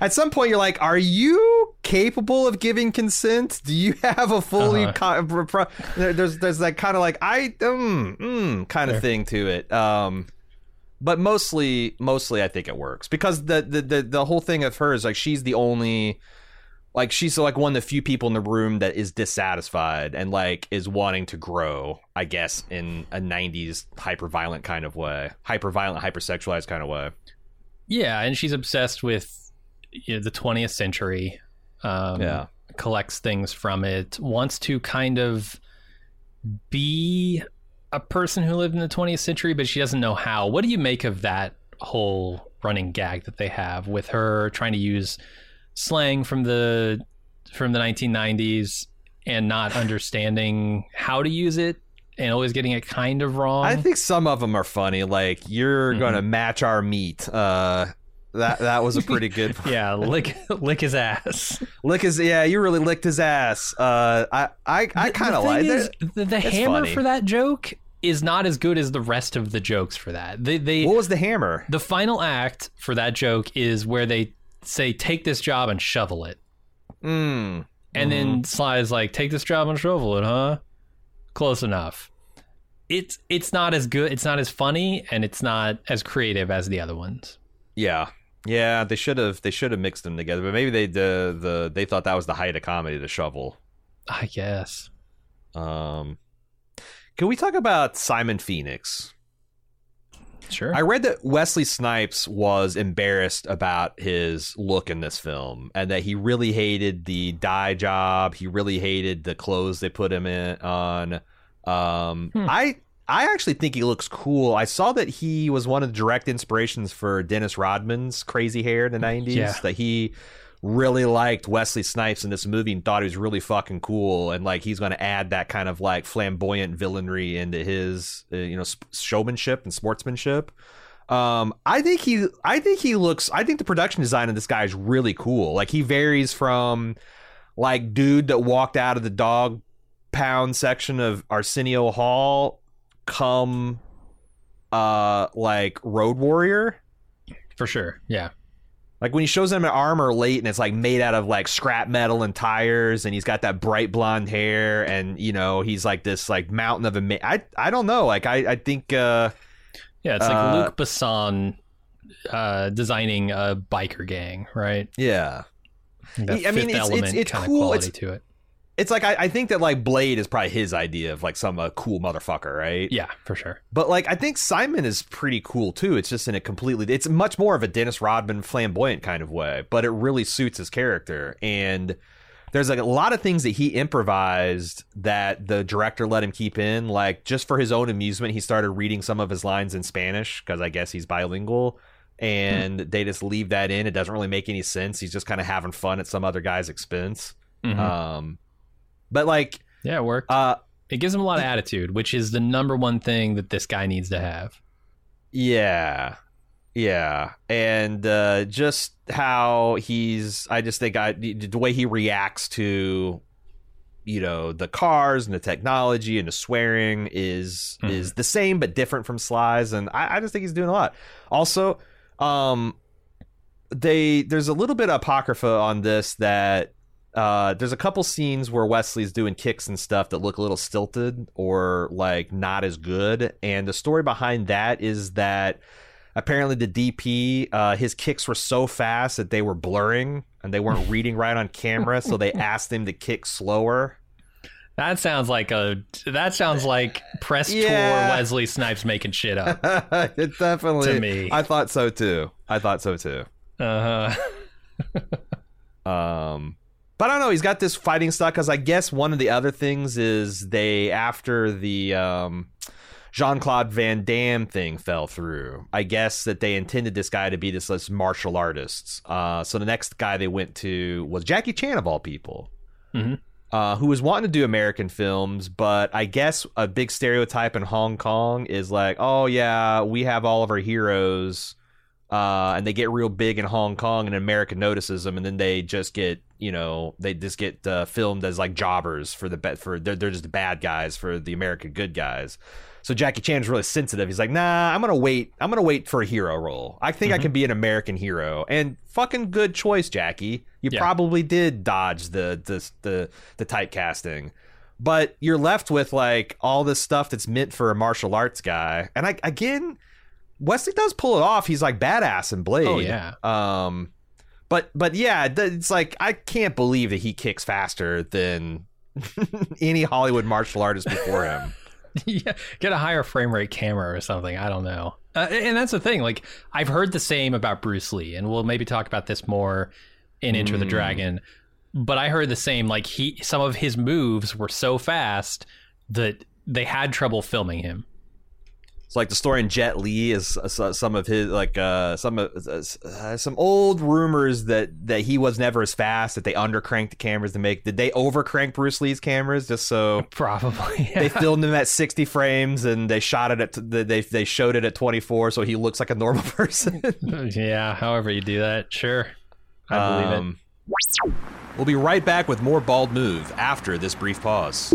at some point you're like, are you capable of giving consent? Do you have a fully Uh-huh. co- pro- there- there's there's that kind of like I mm, mm, kind of thing to it. Um, but mostly mostly I think it works because the, the the the whole thing of her is like she's the only like she's like one of the few people in the room that is dissatisfied and like is wanting to grow i guess in a 90s hyper violent kind of way hyper violent hyper sexualized kind of way Yeah, and she's obsessed with you know, the 20th century. Um, Yeah. collects things from it. Wants to kind of be a person who lived in the 20th century, but she doesn't know how. What do you make of that whole running gag that they have with her trying to use slang from the from the 1990s and not understanding how to use it and always getting it kind of wrong? i think some of them are funny like you're Mhm. gonna match our meat uh that that was a pretty good one. yeah, lick lick his ass. lick his yeah you really licked his ass uh i i, I kind of like the, the hammer funny. for that joke is not as good as the rest of the jokes for that. They they what was the hammer the final act for that joke is where they say take this job and shovel it. mm. And then Sly's like take this job and shovel it, huh? Close enough. It's it's not as good, it's not as funny and it's not as creative as the other ones. Yeah, yeah. They should have. They should have mixed them together. But maybe they the the they thought that was the height of comedy. to shovel. I guess. Um, can we talk about Simon Phoenix? Sure. I read that Wesley Snipes was embarrassed about his look in this film, and that he really hated the dye job. He really hated the clothes they put him in on. Um, Hmm. I I actually think he looks cool. I saw that he was one of the direct inspirations for Dennis Rodman's crazy hair in the '90s. Yeah. That he really liked Wesley Snipes in this movie and thought he was really fucking cool, and like he's going to add that kind of like flamboyant villainry into his uh, you know sp- showmanship and sportsmanship. Um, I think he, I think he looks. I think the production design of this guy is really cool. Like he varies from like dude that walked out of the dog pound section of Arsenio Hall, come uh like Road Warrior. For sure. Yeah. Like when he shows him an armor late and it's like made out of like scrap metal and tires and he's got that bright blonde hair and you know he's like this like mountain of a ma- I I don't know like I I think uh Yeah, it's like Uh, Luc Besson uh, designing a biker gang, right? yeah I mean, it's- it's- it's kind cool. of quality It's- to it. It's like I, I think that like Blade is probably his idea of like some uh, cool motherfucker right Yeah, for sure. But like I think Simon is pretty cool too. It's just in a completely it's much more of a Dennis Rodman flamboyant kind of way, but it really suits his character. And there's like a lot of things that he improvised that the director let him keep in. Like just for his own amusement, he started reading some of his lines in Spanish because I guess he's bilingual. And they just leave that in. It doesn't really make any sense. He's just kind of having fun at some other guy's expense. Mhm. Um, but like, yeah, it worked. uh, it gives him a lot of attitude, which is the number one thing that this guy needs to have. Yeah. Yeah. And uh, just how he's, I just think I, the way he reacts to, you know, the cars and the technology and the swearing is, Mhm. is the same but different from Sly's. And I, I just think he's doing a lot. Also, um, they, there's a little bit of apocrypha on this that, uh, there's a couple scenes where Wesley's doing kicks and stuff that look a little stilted or like not as good. And the story behind that is that apparently the DP, uh, his kicks were so fast that they were blurring and they weren't reading right on camera. So they asked him to kick slower. That sounds like a that sounds like press Yeah. tour Wesley Snipes making shit up. it definitely. To me. I thought so too. I thought so too. Uh-huh. Um, but I don't know. He's got this fighting style because I guess one of the other things is they after the um, Jean Claude Van Damme thing fell through. I guess that they intended this guy to be this, this martial artist. Uh, so the next guy they went to was Jackie Chan of all people, Mhm. uh, who was wanting to do American films, but I guess a big stereotype in Hong Kong is like, oh yeah, we have all of our heroes. Uh, and they get real big in Hong Kong, and America notices them, and then they just get, you know, they just get uh, filmed as like jobbers for the bet for they're they're just the bad guys for the American good guys. So Jackie Chan's really sensitive. He's like, nah, I'm gonna wait. I'm gonna wait for a hero role. I think I can be an American hero. And fucking good choice, Jackie. You Yeah. probably did dodge the the the the typecasting. But you're left with like all this stuff that's meant for a martial arts guy. And I again, Wesley does pull it off. He's like badass in Blade. Oh, yeah. Um, but but yeah, it's like I can't believe that he kicks faster than any Hollywood martial artist before him. yeah, get a higher frame rate camera or something. I don't know. Uh, and that's the thing. Like I've heard the same about Bruce Lee, and we'll maybe talk about this more in Enter the Mm. Dragon. But I heard the same. Like he, some of his moves were so fast that they had trouble filming him. So like the story in Jet Li is uh, some of his like uh some of uh, uh, some old rumors that that he was never as fast that they undercranked the cameras to make did they overcrank Bruce Lee's cameras just so Probably. they filmed him at 60 frames and they shot it at they they showed it at 24 so he looks like a normal person yeah. However you do that, sure. I believe it. Um, We'll be right back with more Bald Move after this brief pause.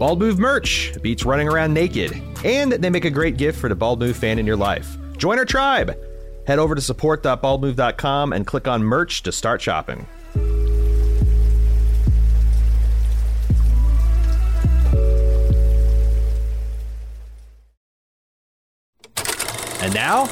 Bald Move merch beats running around naked, and they make a great gift for the Bald Move fan in your life. Join our tribe! Head over to support.baldmove.com and click on merch to start shopping. And now,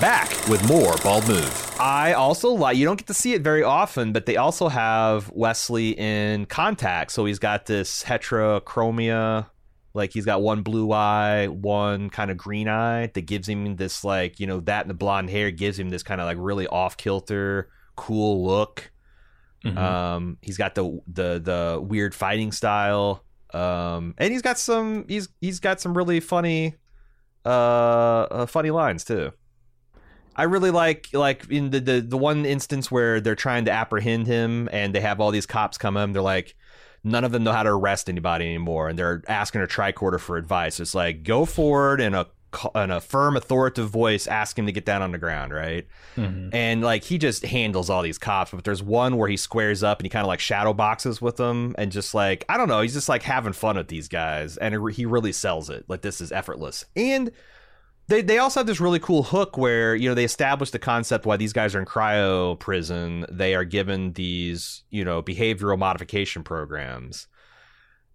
back with more Bald Move. I also like, you don't get to see it very often, but they also have Wesley in contact. So he's got this heterochromia. Like he's got one blue eye, one kind of green eye that gives him this, like, you know, that and the blonde hair gives him this kind of like really off kilter, cool look. Mhm. Um, he's got the the the weird fighting style. Um, and he's got some he's he's got some really funny uh, uh funny lines too. I really like like in the, the the one instance where they're trying to apprehend him and they have all these cops come in. They're like, none of them know how to arrest anybody anymore, and they're asking a tricorder for advice. It's like go forward in a in a firm, authoritative voice, ask him to get down on the ground, right? Mhm. And like he just handles all these cops, but there's one where he squares up and he kind of like shadow boxes with them, and just like I don't know, he's just like having fun with these guys, and it- he really sells it. Like this is effortless, and they they also have this really cool hook where you know they establish the concept why these guys are in cryo prison. They are given these you know behavioral modification programs,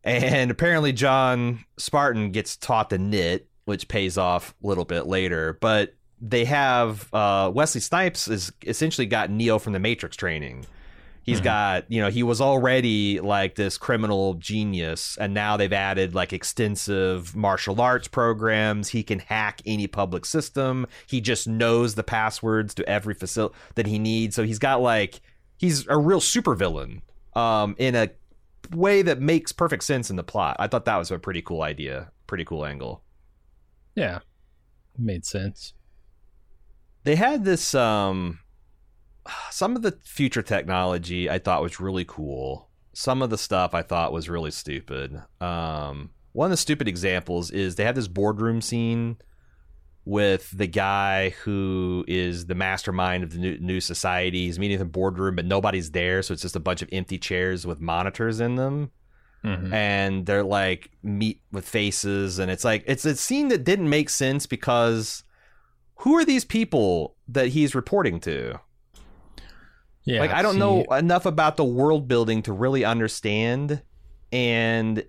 and apparently John Spartan gets taught to knit, which pays off a little bit later. But they have uh, Wesley Snipes is essentially got Neo from the Matrix training. He's Mhm. got, you know, he was already like this criminal genius, and now they've added like extensive martial arts programs. He can hack any public system. He just knows the passwords to every facility that he needs. So he's got like, he's a real supervillain um, in a way that makes perfect sense in the plot. I thought that was a pretty cool idea, pretty cool angle. Yeah. Made sense. they had this um some of the future technology I thought was really cool. Some of the stuff I thought was really stupid. Um one of the stupid examples is they have this boardroom scene with the guy who is the mastermind of the new, new society. He's meeting in the boardroom, but nobody's there, so it's just a bunch of empty chairs with monitors in them Mhm. and they're like meet with faces and it's like it's a scene that didn't make sense because who are these people that he's reporting to Yeah. like i don't see- know enough about the world building to really understand and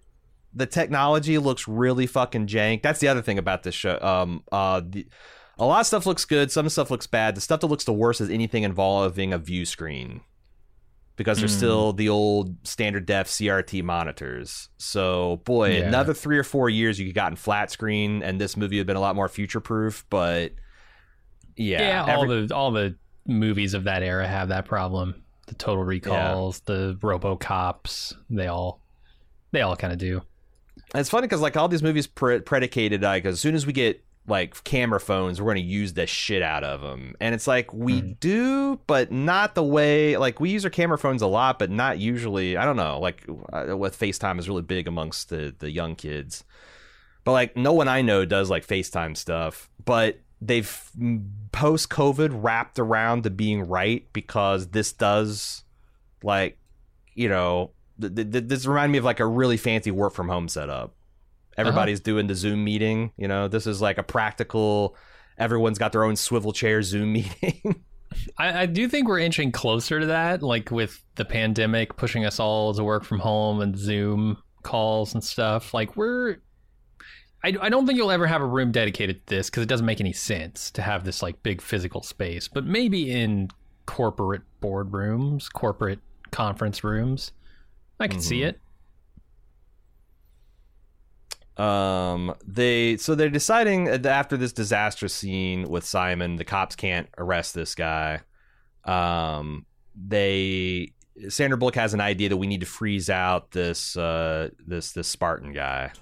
the technology looks really fucking jank. That's the other thing about this show. Um, uh, the, a lot of stuff looks good. Some stuff looks bad. The stuff that looks the worst is anything involving a view screen because there's Mm. still the old standard def CRT monitors. So, boy, Yeah. another three or four years you could gotten flat screen, and this movie would have been a lot more future proof. But yeah, Yeah, all every- the all the movies of that era have that problem. The Total Recalls, the RoboCops, they all they all kind of do. And it's funny because like all these movies pre- predicated like as soon as we get like camera phones, we're gonna use the shit out of them, and it's like we Mhm. do, but not the way like we use our camera phones a lot, but not usually. I don't know, like uh, with FaceTime is really big amongst the the young kids, but like no one I know does like FaceTime stuff, but they've post COVID wrapped around to being right because this does like you know th- th- th- this reminded me of like a really fancy work from home setup. Everybody's uh-huh. doing the zoom meeting you know? This is like a practical everyone's got their own swivel chair zoom meeting. I, I do think we're inching closer to that, like with the pandemic pushing us all to work from home and Zoom calls and stuff. Like we're, I, I don't think you'll ever have a room dedicated to this because it doesn't make any sense to have this like big physical space. But maybe in corporate boardrooms, corporate conference rooms, I can see Mhm. it. um they so they're deciding after this disastrous scene with simon the cops can't arrest this guy um they sandra bullock has an idea that we need to freeze out this uh this this spartan guy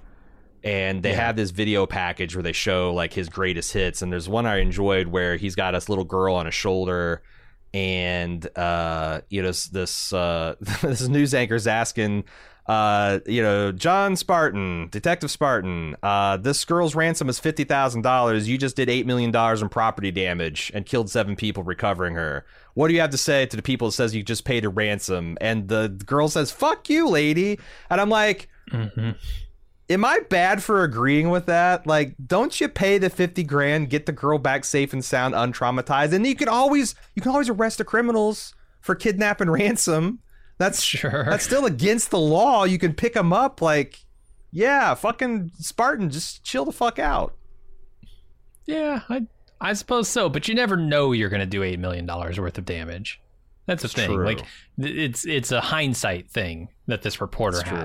and they Yeah. have this video package where they show like his greatest hits. And there's one i enjoyed where he's got this little girl on his shoulder. And uh you know this this uh this news anchor's asking uh you know john spartan detective spartan uh this girl's ransom is $50000 you just did $8 million in property damage and killed seven people recovering her. What do you have to say to the people that says you just paid a ransom? And the girl says fuck you lady. And i'm like Mm-hmm. Am I bad for agreeing with that? Like, don't you pay the fifty grand, get the girl back safe and sound, untraumatized, and you can always you can always arrest the criminals for kidnap and ransom. That's Sure. that's still against the law. You can pick them up. Like, yeah, fucking Spartan, just chill the fuck out. Yeah, I I suppose so, but you never know you're going to do eight million dollars worth of damage. That's the thing. true. Like it's it's a hindsight thing that this reporter It's true.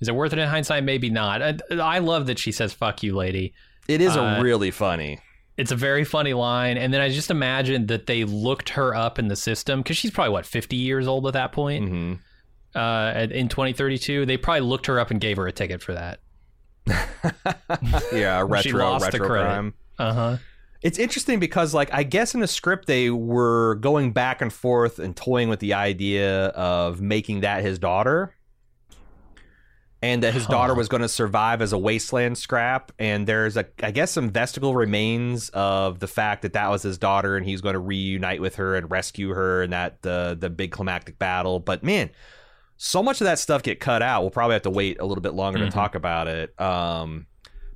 Is it worth it in hindsight? Maybe not. I, I love that she says "fuck you, lady." It is Uh, a really funny. It's a very funny line, and then I just imagine that they looked her up in the system because she's probably what fifty years old at that point. hmm Uh, in twenty thirty two, they probably looked her up and gave her a ticket for that. yeah, a She retro lost the retro credit. crime. Uh huh. It's interesting because, like, I guess in the script they were going back and forth and toying with the idea of making that his daughter, and that his daughter was going to survive as a wasteland scrap. And there's a, I guess, some vestigial remains of the fact that that was his daughter, and he's going to reunite with her and rescue her in that the the big climactic battle. But man, so much of that stuff get cut out. We'll probably have to wait a little bit longer Mhm. to talk about it. Um,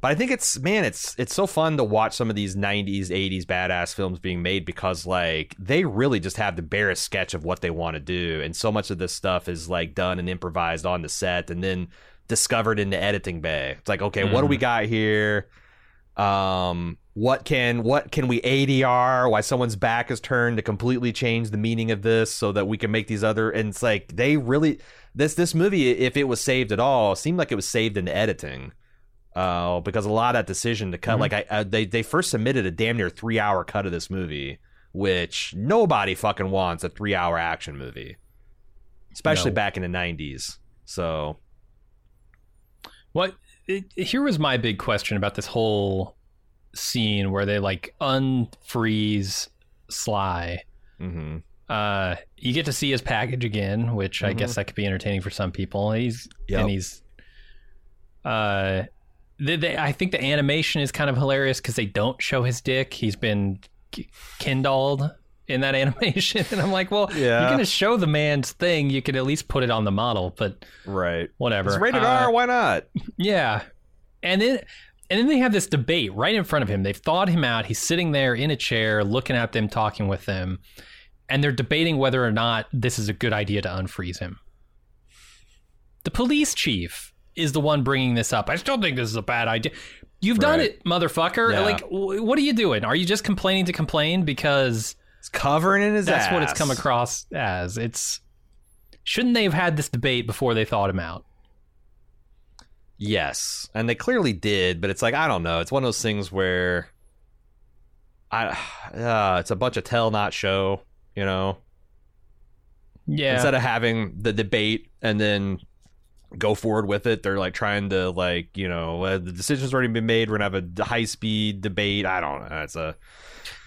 but I think it's man, it's it's so fun to watch some of these '90s, '80s badass films being made because like they really just have the barest sketch of what they want to do, and so much of this stuff is like done and improvised on the set, and then discovered in the editing bay. It's like, okay, what do we got here? Um, what can what can we ADR? Why someone's back is turned to completely change the meaning of this, so that we can make these other. And it's like they really this this movie, if it was saved at all, seemed like it was saved in the editing. Uh, because a lot of that decision to cut, Mhm. like I, I, they they first submitted a damn near three hour cut of this movie, which nobody fucking wants a three hour action movie, especially No. back in the nineties. So What it, here was my big question about this whole scene where they like unfreeze Sly. mhm. Uh, you get to see his package again, which I Mhm. guess that could be entertaining for some people. He's Yep. and he's uh, they, they, I think the animation is kind of hilarious because they don't show his dick. He's been kindled in that animation, and I'm like, well, Yeah. you're gonna show the man's thing. You could at least put it on the model, but right. whatever. It's rated Uh, R. Why not? Yeah. And then and then they have this debate right in front of him. They've thawed him out. He's sitting there in a chair looking at them, talking with them. And they're debating whether or not this is a good idea to unfreeze him. The police chief is the one bringing this up. I still think this is a bad idea. You've done Right. it, motherfucker. Yeah. Like, w- what are you doing? Are you just complaining to complain because It's covering in his that's what it's come across as? It's shouldn't they have had this debate before they thought him out? Yes, and they clearly did, but it's like I don't know. It's one of those things where I uh, it's a bunch of tell not show, you know. Yeah, Instead of having the debate and then go forward with it, they're like trying to like you know uh, the decision's already been made. We're gonna have a high speed debate. I don't know. It's a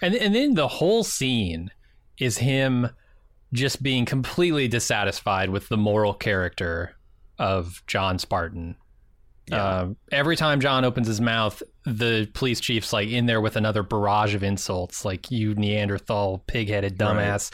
And and then the whole scene is him just being completely dissatisfied with the moral character of John Spartan. Yeah. Uh, every time John opens his mouth, the police chief's like in there with another barrage of insults, like "you Neanderthal, pig-headed dumbass."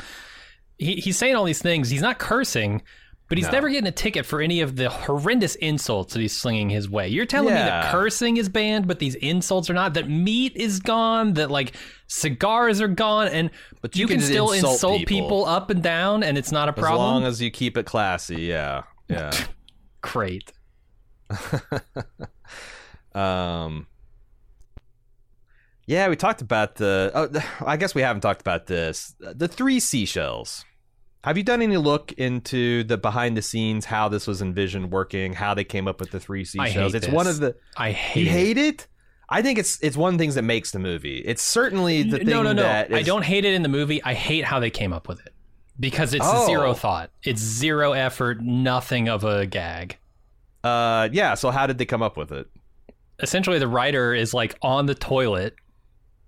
He, he's saying all these things. He's not cursing, but he's No. never getting a ticket for any of the horrendous insults that he's slinging his way. You're telling me that cursing is banned, but these insults are not. That meat is gone. That like cigars are gone, and But you, you can, can still insult insult people. people. up and down, and it's not a problem. as long as you keep it classy. Yeah, yeah. Great. Um. Yeah, we talked about the. Oh, I guess we haven't talked about this. The three seashells. Have you done any look into the behind the scenes, how this was envisioned working, how they came up with the three I seashells? it's this. one of the. I hate. You hate it? I think it's it's one of the things that makes the movie. It's certainly the thing no, no, no. that I don't hate it in the movie. I hate how they came up with it because it's Oh. zero thought. It's zero effort. Nothing of a gag. Uh, yeah. So how did they come up with it? Essentially, the writer is like on the toilet,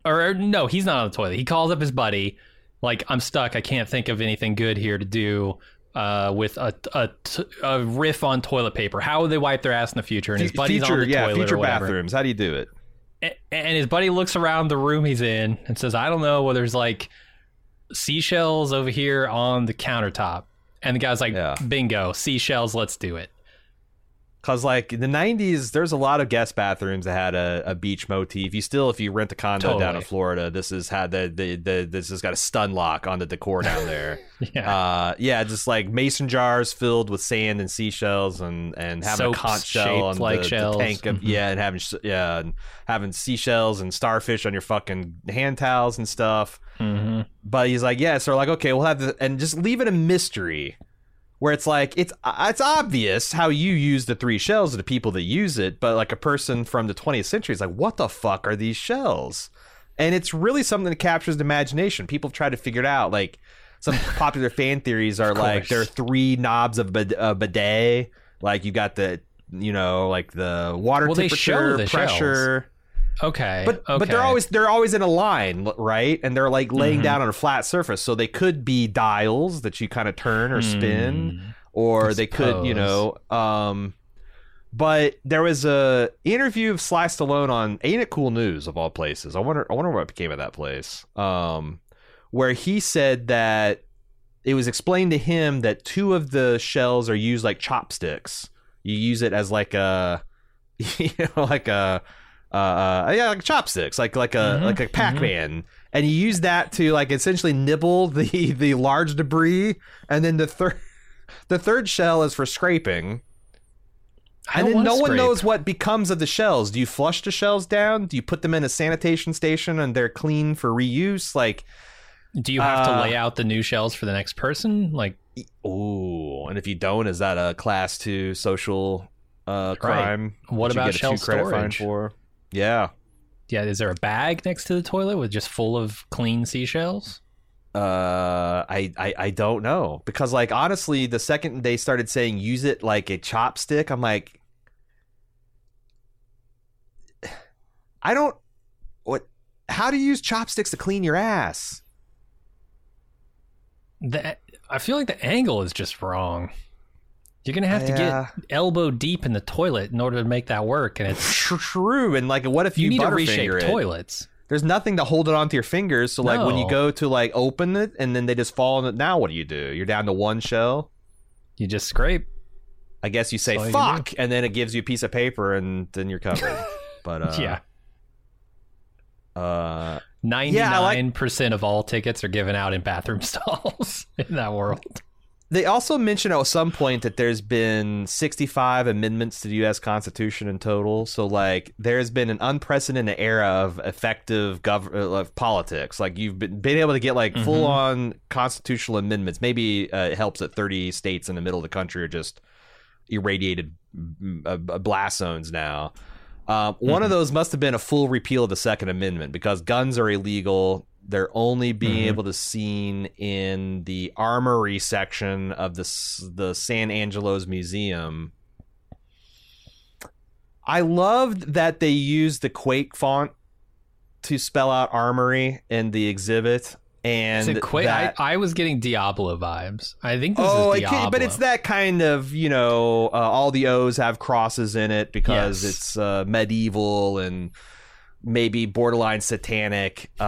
or no, he's not on the toilet. He calls up his buddy, like, "I'm stuck. I can't think of anything good here to do." Uh, with a riff on toilet paper, how would they wipe their ass in the future? And his buddy's future, on the yeah, toilet future or whatever. bathrooms. How do you do it? A- and his buddy looks around the room he's in and says, "I don't know. Well, there's like seashells over here on the countertop." And the guy's like, Yeah. "Bingo, seashells. Let's do it." Cause like in the '90s, there's a lot of guest bathrooms that had a, a beach motif. You still, if you rent a condo down in Florida, this has had the, the the this has got a stun lock on the decor down there. Yeah, uh, yeah, just like mason jars filled with sand and seashells, and and having Soaps a conch shell on like the, the tank of Mhm. yeah, and having yeah, and having seashells and starfish on your fucking hand towels and stuff. hmm But he's like, yeah, so we're like, okay, we'll have the and just leave it a mystery. Where it's like it's uh, it's obvious how you use the three shells to the people that use it, but like a person from the 20th century is like, what the fuck are these shells? And it's really something that captures the imagination. People tried to figure it out. Like some popular fan theories are like there are three knobs of bid- a bidet. Like you got the you know like the water Well, they show temperature, the pressure. Okay, But okay. but they're always they're always in a line, right? And they're like laying Mhm. down on a flat surface, so they could be dials that you kind of turn or spin, Hmm. or I they could, you know. Um, but there was a interview of Sly Stallone on Ain't It Cool News of all places. I wonder I wonder what became of that place. Um, where he said that it was explained to him that two of the shells are used like chopsticks. You use it as like a, you know, like a, uh, uh yeah, like chopsticks, like like a Mhm, like a Pac-Man, and you use that to like essentially nibble the the large debris, and then the third the third shell is for scraping. And then no one knows what becomes of the shells. Do you flush the shells down? Do you put them in a sanitation station and they're clean for reuse? Like, Do you have uh, to lay out the new shells for the next person? Like, ooh, and if you don't, is that a class two social uh, crime? What that you about shell two credit fine storage? Yeah. yeah, is there a bag next to the toilet with just full of clean seashells? Uh, I, I I don't know because like honestly, the second they started saying use it like a chopstick, I'm like, I don't. What? How do you use chopsticks to clean your ass? The, I feel like the angle is just wrong. You're gonna have to get elbow deep in the toilet in order to make that work, and it's True, and like, what if you, you need to reshape it? toilets. There's nothing to hold it onto your fingers. So like when you go to like open it and then they just fall in it. Now what do you do? You're down to one shell. You just scrape. I guess you say all you fuck, and then it gives you a piece of paper, and then you're covered. but uh, yeah, uh, ninety nine yeah, like- percent of all tickets are given out in bathroom stalls in that world. They also mention at some point that there's been 65 amendments to the U.S. Constitution in total. So, like, there's been an unprecedented era of effective gov- uh, of politics. Like, you've been, been able to get like Mhm. full on constitutional amendments. Maybe uh, it helps that 30 states in the middle of the country are just irradiated mm, uh, uh, blast zones now. Um, One of those must have been a full repeal of the Second Amendment because guns are illegal. They're only being Mhm. able to seen in the armory section of the the San Angeles museum. I loved that they used the Quake font to spell out armory in the exhibit, and it Quake? that- I, I was getting Diablo vibes. I think this oh, is it Diablo. can, but it's that kind of you know uh, all the O's have crosses in it because Yes. it's uh, medieval and maybe borderline satanic. Uh,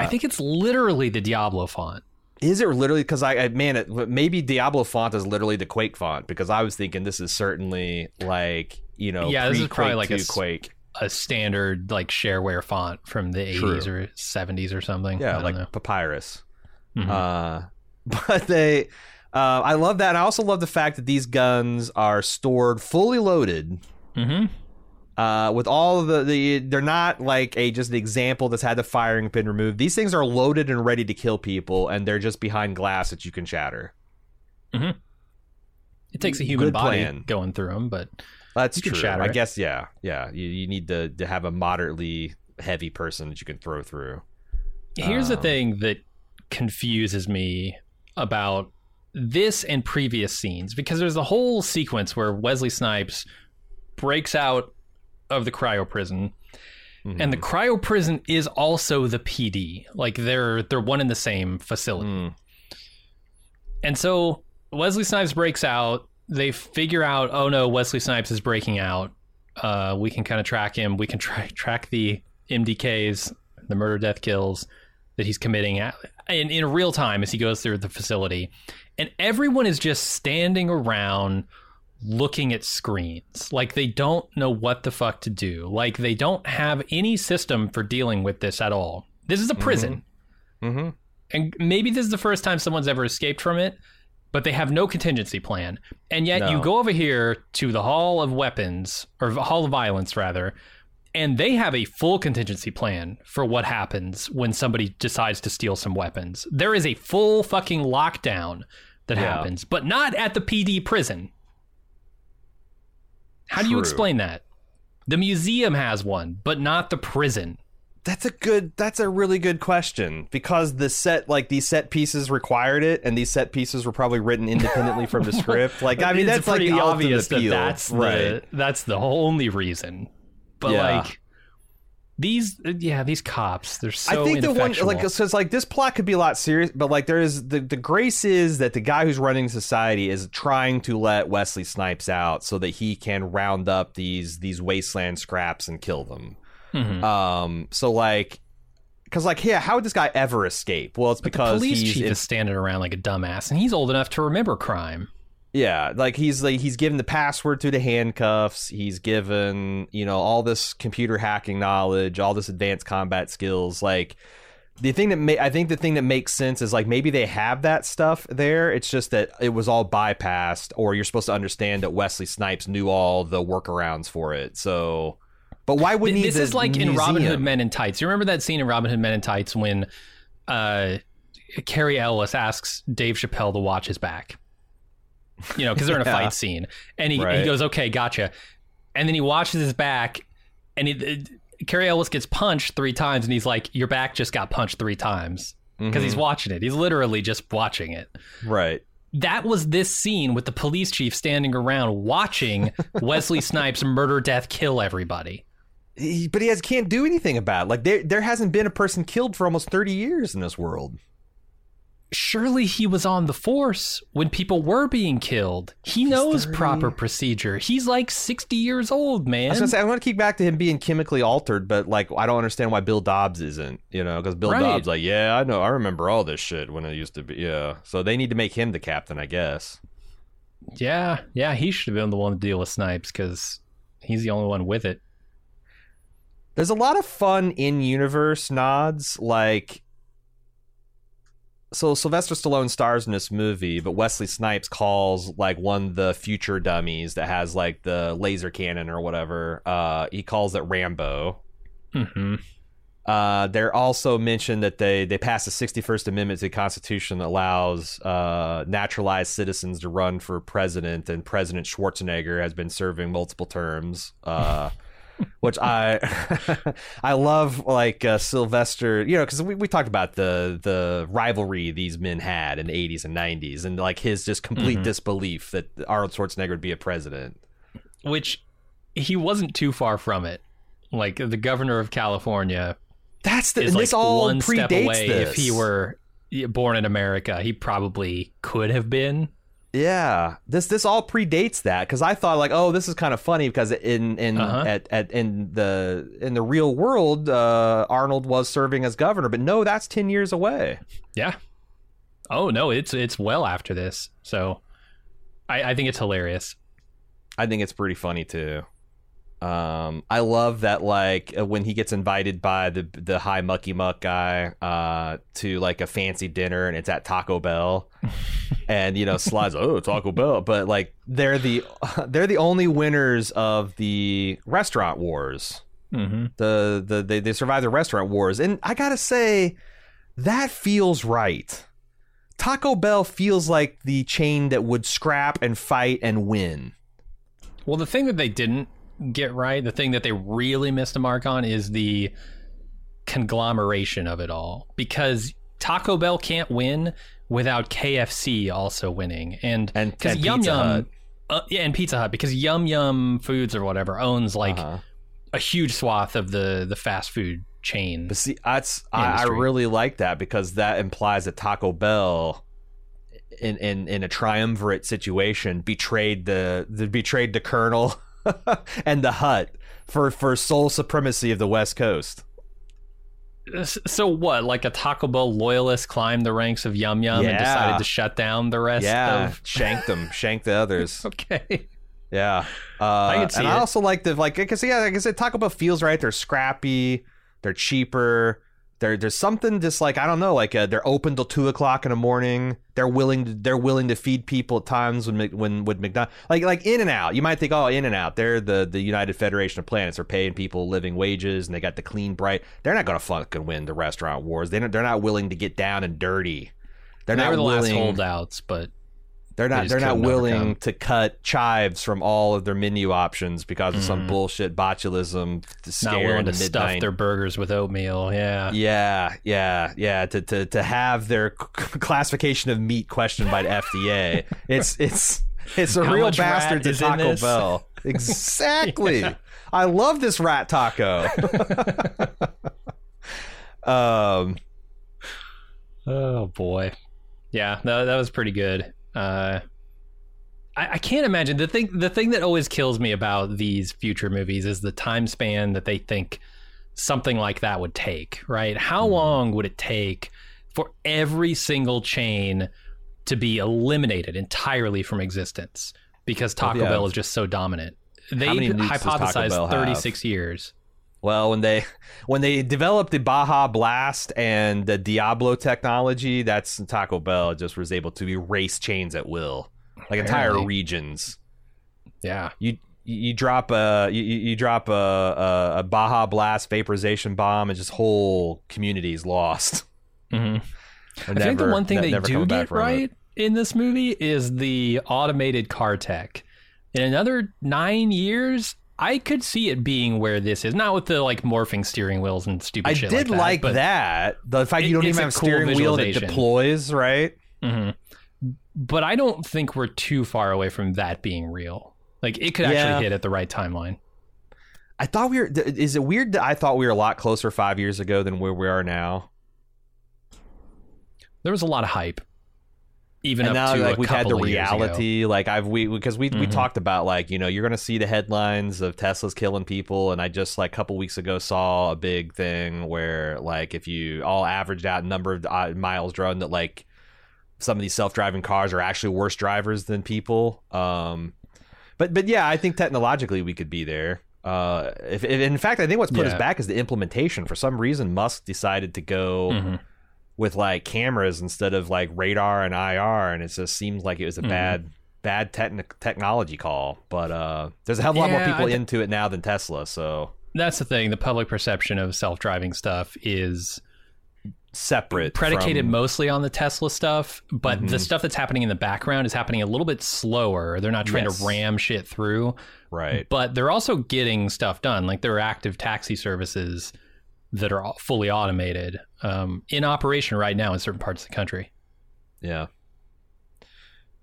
I think it's literally the Diablo font. is it literally because I, I man it maybe Diablo font is literally the Quake font because I was thinking this is certainly like you know Yeah, this is probably like a Quake A standard like shareware font from the True. 80s or 70s or something. I yeah like know. papyrus. Mhm. Uh, but they, uh, I love that. I also love the fact that these guns are stored fully loaded. Mhm. Uh, with all of the, the, they're not like a just an example that's had the firing pin removed. These things are loaded and ready to kill people, and they're just behind glass that you can shatter. It takes a human Good body plan. going through them, but That's You can true. shatter I it. guess, yeah, yeah. You, you need to, to have a moderately heavy person that you can throw through. Here's the Um, thing that confuses me about this and previous scenes because there's a whole sequence where Wesley Snipes breaks out of the cryo prison and the Mhm. cryo prison is also the PD like they're they're one in the same facility Mm. and so Wesley Snipes breaks out they figure out oh no Wesley Snipes is breaking out uh, we can kind of track him we can tra- track the MDKs the murder death kills that he's committing at, in, in real time as he goes through the facility. And everyone is just standing around looking at screens. Like they don't know what the fuck to do. Like they don't have any system for dealing with this at all. This is a prison. Mhm. And maybe this is the first time someone's ever escaped from it, but they have no contingency plan. And yet you go over here to the Hall of Weapons, or Hall of Violence, rather, and they have a full contingency plan for what happens when somebody decides to steal some weapons. There is a full fucking lockdown that Yeah. happens, but not at the PD prison. How do you True. explain that? The museum has one, but not the prison. That's a good. That's a really good question because the set, like these set pieces, required it, and these set pieces were probably written independently from the script. Like, I mean, It's that's like pretty the obvious ultimate appeal, that that's right? the that's the only reason. But Yeah. like these, yeah, these cops, they're so I think the one like so it's like this plot could be a lot serious, but like there is the the grace is that the guy who's running society is trying to let Wesley Snipes out so that he can round up these these wasteland scraps and kill them. Mhm. Um, so like, because like, yeah, how would this guy ever escape? Well, it's But the because police he's chief in- is standing around like a dumbass, and he's old enough to remember crime. Yeah, like he's like he's given the password to the handcuffs. He's given you know all this computer hacking knowledge, all this advanced combat skills. Like the thing that ma- I think the thing that makes sense is like maybe they have that stuff there. It's just that it was all bypassed, or you're supposed to understand that Wesley Snipes knew all the workarounds for it. So, but why wouldn't he? this is like in Robin Hood? Men in Tights. You remember that scene in Robin Hood Men in Tights when uh, Cary Elwes asks Dave Chappelle to watch his back? You know, because they're in a Yeah. fight scene, and he, he goes, "Okay, gotcha," and then he watches his back, and he, uh, Cary Elwes gets punched three times, and he's like, "Your back just got punched three times." Because he's Mhm. watching it. He's literally just watching it. right. that was this scene with the police chief standing around watching Wesley Snipes murder, death, kill everybody. He, but he has can't do anything about it. Like there there hasn't been a person killed for almost thirty years in this world. Surely he was on the force when people were being killed. He knows 30. proper procedure. He's like 60 years old, man. I was gonna say I want to keep back to him being chemically altered, but like I don't understand why Bill Cobbs isn't. You know, because Bill Right. Cobbs like, yeah, I know, I remember all this shit when it used to be. Yeah, so they need to make him the captain, I guess. yeah, yeah, he should have been the one to deal with Snipes because he's the only one with it. There's a lot of fun in universe nods, like so Sylvester Stallone stars in this movie, but Wesley Snipes calls like one the future dummies that has like the laser cannon or whatever. Uh, he calls it Rambo. hmm Uh, they're also mentioned that they they passed the 61st Amendment to the Constitution that allows uh, naturalized citizens to run for president, and President Schwarzenegger has been serving multiple terms. Which I I love, like uh, Sylvester, you know, because we, we talked about the the rivalry these men had in the 80s and 90s, and like his just complete Mhm. disbelief that Arnold Schwarzenegger would be a president. Which he wasn't too far from it. Like the governor of California That's the is and like this all one predates step away. this. If he were born in America, he probably could have been. Yeah, this this all predates that because I thought like, oh, this is kind of funny because in in Uh-huh. at, at in the in the real world, uh, Arnold was serving as governor, but no, that's ten years away. Yeah. Oh no, it's it's well after this. So I, I think it's hilarious. I think it's pretty funny too. Um, I love that like uh, when he gets invited by the the high mucky muck guy uh, to like a fancy dinner and it's at Taco Bell, and you know slides oh Taco Bell, but like they're the they're the only winners of the restaurant wars. Mm-hmm. the the they, they survived the restaurant wars and i gotta say that feels right taco bell feels like the chain that would scrap and fight and win Well, the thing that they didn't get right, the thing that they really missed the mark on, is the conglomeration of it all. Because Taco Bell can't win without KFC also winning, and And- because Yum Pizza Yum, Hut. uh, yeah, and Pizza Hut, because Yum Yum Foods or whatever owns like Uh-huh. a huge swath of the the fast food chain. but see that's I, I really like that because that implies that taco bell in in, in a triumvirate situation betrayed the, the betrayed the colonel and the hut for for sole supremacy of the west coast So what? Like a Taco Bell loyalist climbed the ranks of Yum Yum and decided to shut down the rest yeah of. shanked them shanked the others Okay. Yeah, uh, can see and I also like the like because yeah, like I said, Taco Bell feels right. They're scrappy, they're cheaper. There, there's something just like I don't know, like uh, they're open till two o'clock in the morning. They're willing to they're willing to feed people at times when when with McDonald's like like In and Out. You might think, oh, In and Out, they're the the United Federation of Planets. They're paying people living wages and they got the clean bright. They're not gonna fucking win the restaurant wars. They they're not willing to get down and dirty. They're they not were the willing. last holdouts, but They're not. just They're not willing overcome. to cut chives from all of their menu options because of some Mhm. bullshit botulism scare not willing to stuff their burgers with oatmeal. Yeah. Yeah, yeah, yeah. To to to have their classification of meat questioned by the FDA. It's it's it's a How real bastard to Taco? Bell. Exactly. I love this rat taco. um. Oh boy. Yeah, that, that was pretty good. Uh, I, I can't imagine the thing. The thing that always kills me about these future movies is the time span that they think something like that would take. Right? How Mhm. long would it take for every single chain to be eliminated entirely from existence because Taco yeah. Bell is just so dominant? They many nukes does Taco Bell hypothesized have? 36 years. Well, when they when they developed the Baja Blast and the Diablo technology, that's Taco Bell just was able to erase chains at will, like entire Apparently. regions. Yeah. You you drop a you, you drop a, a a Baja Blast vaporization bomb, and just whole communities lost. hmm They're I think the one thing ne- they do get from it. right in this movie is the automated car tech. In another nine years, I could see it being where this is. Not with the like morphing steering wheels and stupid I shit did like that. but- that. The fact it- you don't even have a cool steering wheel that deploys, right? Mhm. But I don't think we're too far away from that being real. Like it could Yeah. actually hit at the right timeline. I thought we were. Is it weird that I thought we were a lot closer five years ago than where we are now? There was a lot of hype, even and up now to like we've had the years ago. reality like i've we because we, we Mhm. talked about like you know you're gonna see the headlines of tesla's killing people and i just like a couple weeks ago saw a big thing where like if you all averaged out number of uh, miles driven that like some of these self-driving cars are actually worse drivers than people um but but yeah i think technologically we could be there uh if, if in fact i think what's put us back is the implementation for some reason musk decided to go Mhm. With like cameras instead of like radar and IR, and it just seems like it was a Mhm. bad bad technology call. But uh, there's a hell of a lot more people th- into it now than Tesla, so That's the thing. The public perception of self-driving stuff is separate predicated from- mostly on the Tesla stuff, but the Mhm. stuff that's happening in the background is happening a little bit slower. They're not trying Yes. to ram shit through, right. but they're also getting stuff done. Like there are active taxi services that are fully automated um, in operation right now in certain parts of the country. Yeah.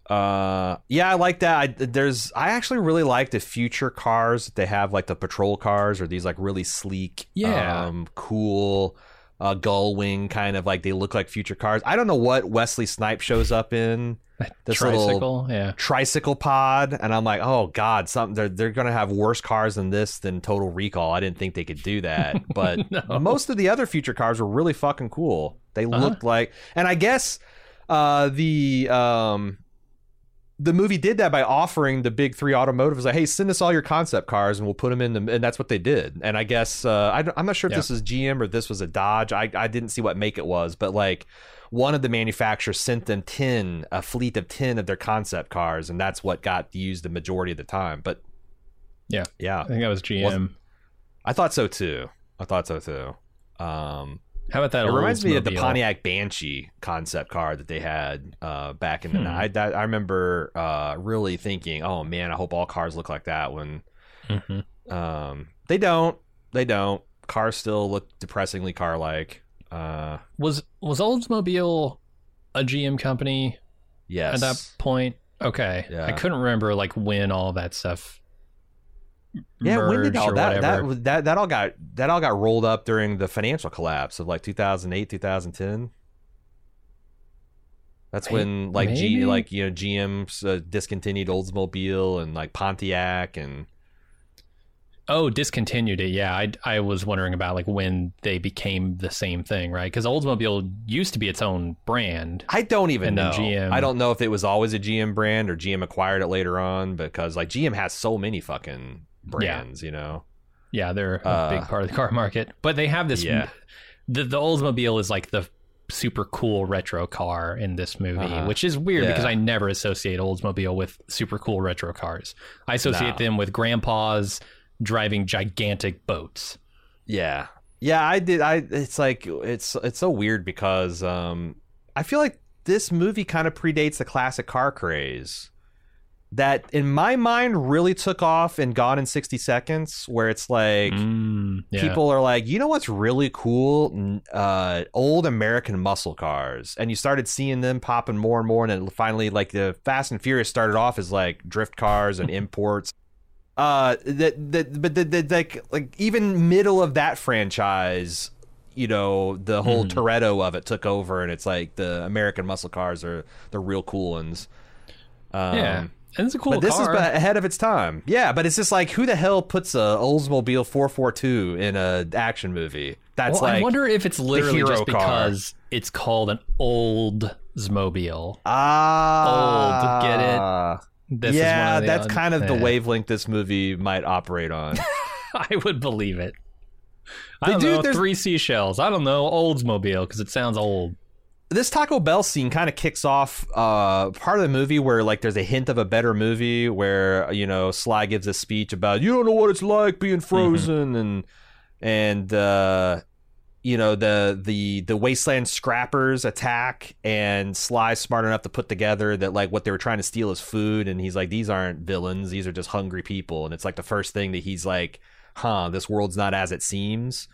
Uh, yeah, I like that. I, there's, I actually really like the future cars that they have, like the patrol cars or these like really sleek, Yeah. um, cool, uh, gull wing kind of like they look like future cars. I don't know what Wesley Snipe shows up in this Tricycle, little yeah. tricycle pod, and I'm like, oh god, something they're they're gonna have worse cars than this than Total Recall. I didn't think they could do that, but No. most of the other future cars were really fucking cool. They Uh-huh. looked like, and I guess uh, the um, the movie did that by offering the big three automotives like, hey, send us all your concept cars and we'll put them in the, and that's what they did. And I guess uh, I, am not sure if Yeah. this is GM or this was a Dodge. I I didn't see what make it was, but like. One of the manufacturers sent them ten, a fleet of ten of their concept cars, and that's what got used the majority of the time. But Yeah. yeah, I think that was GM. Wasn't- I thought so too. I thought so too. Um, How about that? it reminds me of the Pontiac Banshee concept car that they had uh, back in the Hmm. night. I, I remember uh, really thinking, "Oh man, I hope all cars look like that." When Mhm. um, they don't, they don't. Cars still look depressingly car-like. Uh, Was was Oldsmobile a GM company yes, at that point? Okay, Yeah. I couldn't remember like when all that stuff. yeah. When did all that, whatever. that that that all got that all got rolled up during the financial collapse of like 2008, 2010? That's when like G like you know GM's uh, discontinued Oldsmobile and like Pontiac and Oh, discontinued it. Yeah, I, I was wondering about like when they became the same thing, right? Because Oldsmobile used to be its own brand. I don't even know. GM. I don't know if it was always a GM brand or GM acquired it later on because like GM has so many fucking brands, you know. Yeah, they're a Uh, big part of the car market. But they have this. Yeah. The the Oldsmobile is like the super cool retro car in this movie, Uh-huh. which is weird because I never associate Oldsmobile with super cool retro cars. I associate No. them with grandpas driving gigantic boats. Yeah. Yeah, I did I it's like it's it's so weird because um I feel like this movie kind of predates the classic car craze that in my mind really took off and gone in 60 seconds where it's like Mm, yeah. people are like, you know what's really cool? Uh, old American muscle cars, and you started seeing them popping more and more, and then finally, like the Fast and Furious started off as like drift cars and imports. Uh, that that but the, the, like like even middle of that franchise, you know, the whole Hmm. Toretto of it took over, and it's like the American muscle cars are the real cool ones. Um, yeah, and it's a cool but this car. is ahead of its time. Yeah, but it's just like who the hell puts a Oldsmobile 442 in a action movie? That's well, like I wonder if it's literally just car. because it's called an Oldsmobile. ah, Old, get it? This is one yeah, of the that's kind of the wavelength this movie might operate on. I would believe it. I But don't dude, know. Three seashells. I don't know. Oldsmobile because it sounds old. this Taco Bell scene kind of kicks off uh, part of the movie where like there's a hint of a better movie where you know Sly gives a speech about you don't know what it's like being frozen and and uh, you know the the the wasteland scrappers attack and Sly's smart enough to put together that like what they were trying to steal is food. And he's like these aren't villains. These are just hungry people. And it's like the first thing that he's like huh this world's not as it seems.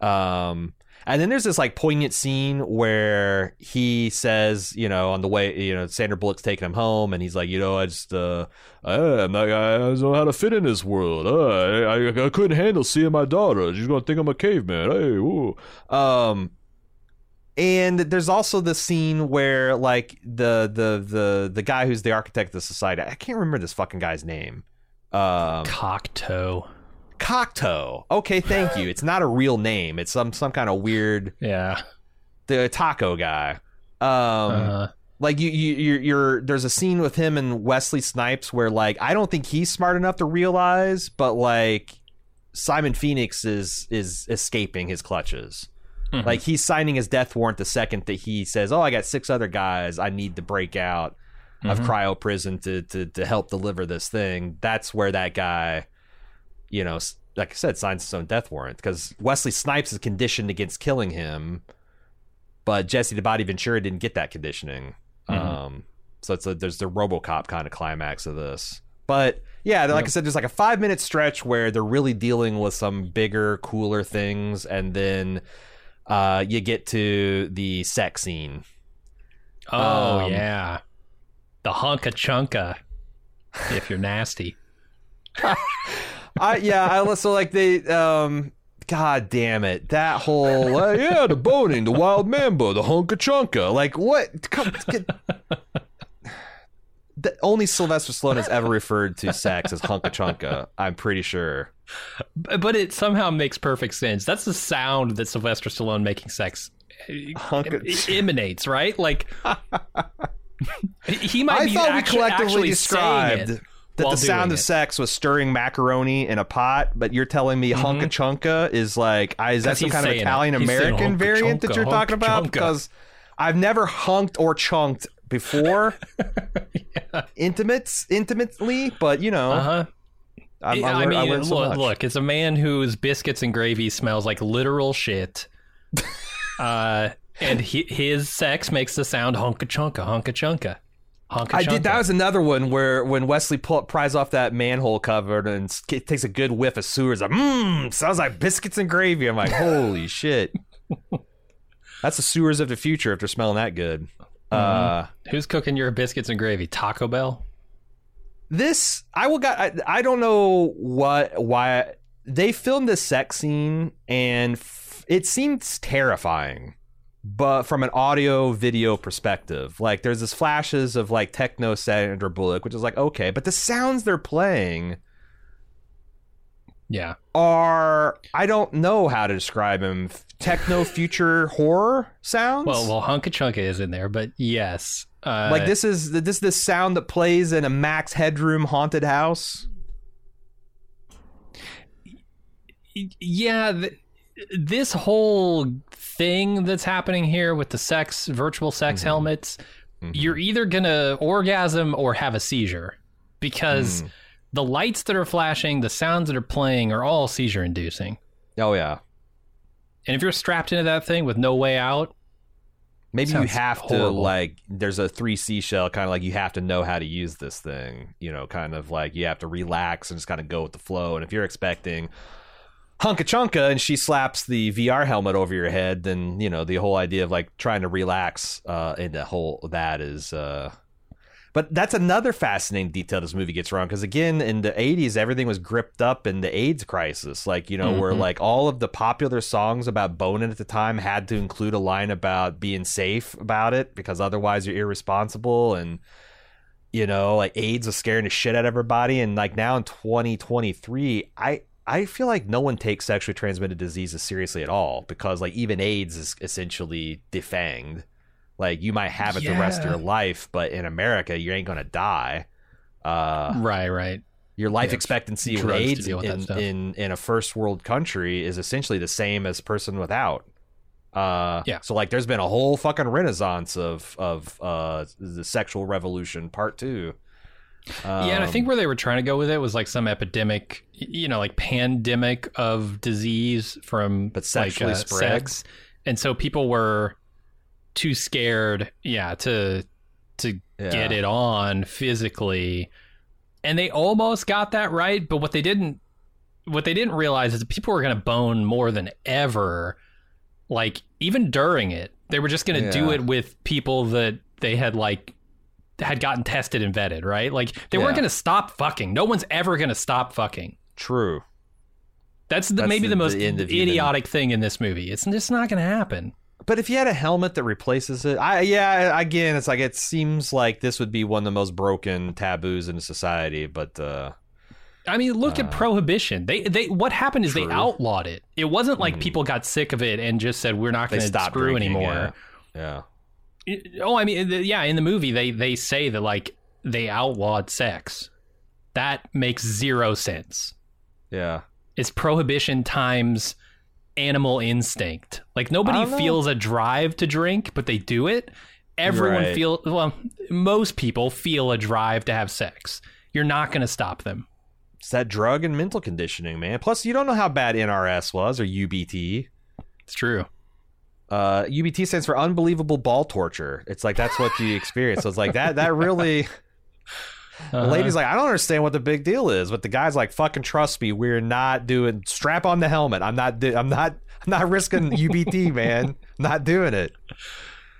Um and then there's this like poignant scene where he says, you know, on the way, you know, Sandra Bullock's taking him home, and he's like, you know, I just, uh, I'm not, I don't know how to fit in this world. Uh, I, I, I couldn't handle seeing my daughter. She's gonna think I'm a caveman. Hey. Um, and there's also the scene where like the the the the guy who's the architect of the society, I can't remember this fucking guy's name. Um, Cocktoe. Cocteau. Okay, thank you. It's not a real name. It's some some kind of weird Yeah. the taco guy. Um, uh, like you, you, you're, you're. There's a scene with him and Wesley Snipes where, like, I don't think he's smart enough to realize, but like, Simon Phoenix is is escaping his clutches. Mhm. Like he's signing his death warrant the second that he says, "Oh, I got six other guys I need to break out of Mhm. cryo prison to to to help deliver this thing." That's where that guy, you know, like I said, signs his own death warrant because Wesley Snipes is conditioned against killing him, but Jesse the Body Ventura didn't get that conditioning. Mhm. Um, so it's a, there's the RoboCop kind of climax of this. But yeah, like I said, there's like a five minute stretch where they're really dealing with some bigger, cooler things, and then uh, you get to the sex scene. Oh Um, yeah, the hunka chunka. If you're nasty, I yeah, I so like they um. God damn it! That whole uh, yeah, the boning, the wild mambo, the hunka chunka. Like what? Come, get, the, only Sylvester Stallone has ever referred to sex as hunka chunka. I'm pretty sure. But it somehow makes perfect sense. That's the sound that Sylvester Stallone making sex Hunka- emanates, right? Like he might I be thought we collectively actually described saying it that the sound of it. sex was stirring macaroni in a pot, but you're telling me Mhm. hunka chunka is like I, is that some kind of. Italian American variant that you're talking about? Because I've never hunked or chunked before, intimates intimately, but you know, Uh huh. I'm, I I'm, mean, I so look, look, it's a man whose biscuits and gravy smells like literal shit. uh, and he, his sex makes the sound honka chunka, honka chunka, honka I did. That was another one where when Wesley pull, pries off that manhole cover and takes a good whiff of sewers, like, mmm, sounds like biscuits and gravy. I'm like, holy shit. That's the sewers of the future if they're smelling that good. Uh, Who's cooking your biscuits and gravy? Taco Bell. this I will got. I, I don't know what why they filmed this sex scene and f- it seems terrifying. But from an audio video perspective, like there's this flashes of like techno Sandra Bullock, which is like okay, but the sounds they're playing Yeah. are I don't know how to describe them. Techno future horror sounds. Well, well, honka chunka is in there, but yes. Uh, like this is this is the sound that plays in a Max Headroom haunted house. yeah th- this whole thing that's happening here with the sex virtual sex Mhm. helmets Mhm. you're either gonna orgasm or have a seizure because Mm. the lights that are flashing the sounds that are playing are all seizure inducing Oh yeah. and if you're strapped into that thing with no way out Maybe you have to like there's a three seashell kind of like you have to know how to use this thing. You know, kind of like you have to relax and just kind of go with the flow. And if you're expecting hunka chunka and she slaps the VR helmet over your head, then you know the whole idea of like trying to relax uh in the whole that is uh but that's another fascinating detail this movie gets wrong because again in the 80s everything was gripped up in the AIDS crisis like you know where Mhm. like all of the popular songs about boning at the time had to include a line about being safe about it because otherwise you're irresponsible and you know like AIDS was scaring the shit out of everybody and like now in 2023 I I feel like no one takes sexually transmitted diseases seriously at all because like even AIDS is essentially defanged like you might have it the rest of your life, but in America you ain't gonna die. Uh, right right your life Yeah, expectancy with AIDS with in, in in a first world country is essentially the same as person without. Uh, Yeah. So like, there's been a whole fucking renaissance of of uh the sexual revolution part two. Yeah, and I think Um, where they were trying to go with it was like some epidemic, you know, like pandemic of disease from But sexually like, uh, spread? sex, and so people were too scared, yeah, to to yeah. get it on physically, and they almost got that right. But what they didn't, what they didn't realize is that people were going to bone more than ever, like even during it. They were just going to do it with people that they had like had gotten tested and vetted, right? Like they weren't going to stop fucking. No one's ever going to stop fucking. True. That's, the, That's maybe the- the, most the end of even- idiotic thing in this movie. It's just not going to happen. But if you had a helmet that replaces it, I yeah, again, it's like it seems like this would be one of the most broken taboos in society. But uh, I mean, look Uh, at prohibition. They they what happened is they outlawed it. It wasn't like Mhm. people got sick of it and just said we're not going to screw drinking, anymore. Yeah. It- Oh, I mean, the- yeah, in the movie they they say that like they outlawed sex. That makes zero sense. Yeah. It's prohibition times animal instinct. Like nobody feels a drive to drink, but they do it. Everyone Right. feel well, most people feel a drive to have sex. You're not going to stop them. It's that drug and mental conditioning, man. Plus, you don't know how bad NRS was or UBT. It's true. Uh, UBT stands for unbelievable ball torture. It's like that's what you experience. So it's like that. That really. The Uh-huh. lady's like, I don't understand what the big deal is, but the guy's like, fucking trust me, we're not doing. Strap on the helmet. I'm not. Do, I'm not. I'm not risking UBT, man. not doing it.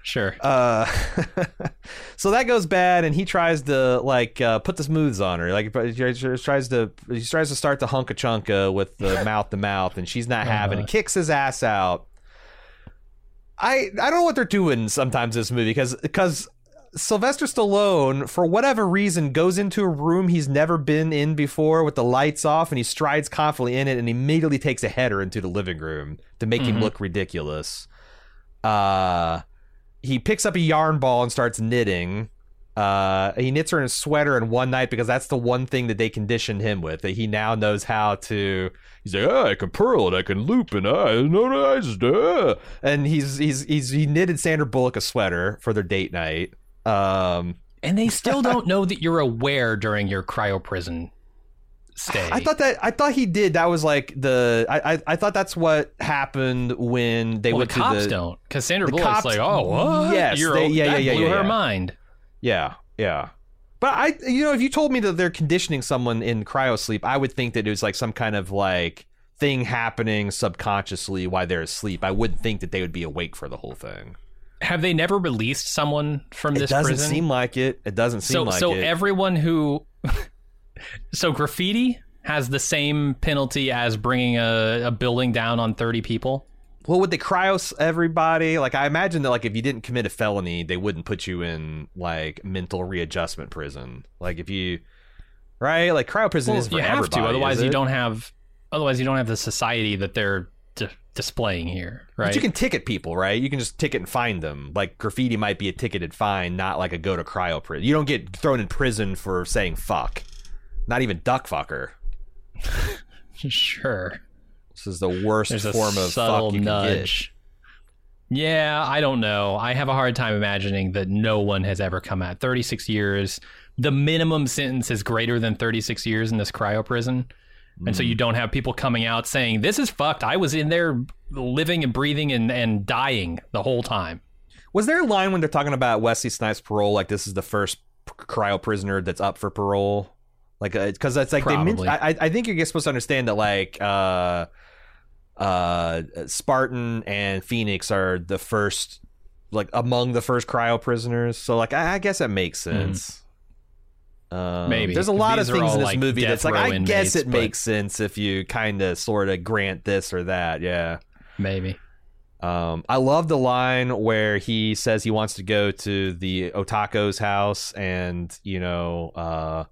Sure. Uh, so that goes bad, and he tries to like uh, put the smooths on her. Like he tries to he tries to start the hunka chunka with the mouth to mouth, and she's not having it. Kicks his ass out. I I don't know what they're doing sometimes in this movie because because Sylvester Stallone for whatever reason goes into a room he's never been in before with the lights off, and he strides confidently in it, and immediately takes a header into the living room to make him Mhm. look ridiculous. Uh he picks up a yarn ball and starts knitting. Uh, he knits her in a sweater in one night because that's the one thing that they conditioned him with. That he now knows how to. He's like, oh, I can purl and I can loop and I know nice. Duh. And he's he's he's he knitted Sandra Bullock a sweater for their date night. Um, and they still don't know that you're aware during your cryo prison stay. I thought that I thought he did. That was like the I I, I thought that's what happened when they well, went the cops to the don't because Sandra Bullock's cops- like, oh, what? yes, You're, they- yeah, yeah, yeah, blew yeah, her yeah. mind. Yeah, yeah. But I, you know, if you told me that they're conditioning someone in cryo sleep, I would think that it was like some kind of like thing happening subconsciously while they're asleep. I wouldn't think that they would be awake for the whole thing. Have they never released someone from this? Prison? It doesn't prison? seem like it. It doesn't seem so like so it. So everyone who so graffiti has the same penalty as bringing a, a building down on 30 people well, would they cryo s- everybody? Like, I imagine that like if you didn't commit a felony, they wouldn't put you in like mental readjustment prison. Like if you, right? Like cryo prison Well, is for you have to otherwise you don't have otherwise you don't have the society that they're d- displaying here right But you can ticket people, right? You can just ticket and find them. Like graffiti might be a ticketed fine, not like a go to cryo prison. You don't get thrown in prison for saying fuck. Not even duck fucker. sure This is the worst there's form of subtle fuck you nudge yeah i don't know i have a hard time imagining that no one has ever come out 36 years the minimum sentence is greater than 36 years in this cryo prison and so Mm. you don't have people coming out saying this is fucked i was in there living and breathing and, and dying the whole time. Was there a line when they're talking about Wesley Snipes' parole? Like this is the first p- cryo prisoner that's up for parole. Like, because that's like they. Probably. I, I think you're supposed to understand that like. uh uh Spartan and Phoenix are the first like among the first cryo prisoners. So like I, I guess that makes sense. Um, Hmm. Maybe. there's a lot These of things in this like, movie that's like I guess it but- makes sense if you kind of sort of grant this or that. Yeah. maybe Um, I love the line where he says he wants to go to the Cocteau's house and you know uh,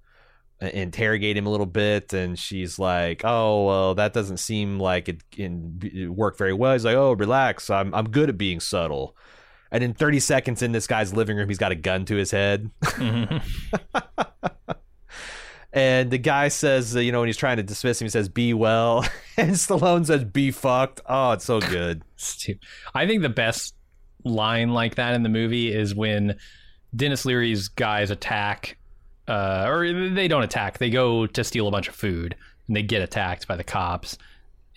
interrogate him a little bit, and she's like, "Oh, well, that doesn't seem like it can work very well." He's like, "Oh, relax, I'm I'm good at being subtle." And in 30 seconds in this guy's living room, he's got a gun to his head. Mm-hmm. And the guy says, you know, when he's trying to dismiss him, he says, "Be well," and Stallone says, "Be fucked." Oh, it's so good. I think the best line like that in the movie is when Denis Leary's guys attack, uh, or they don't attack. They go to steal a bunch of food, and they get attacked by the cops.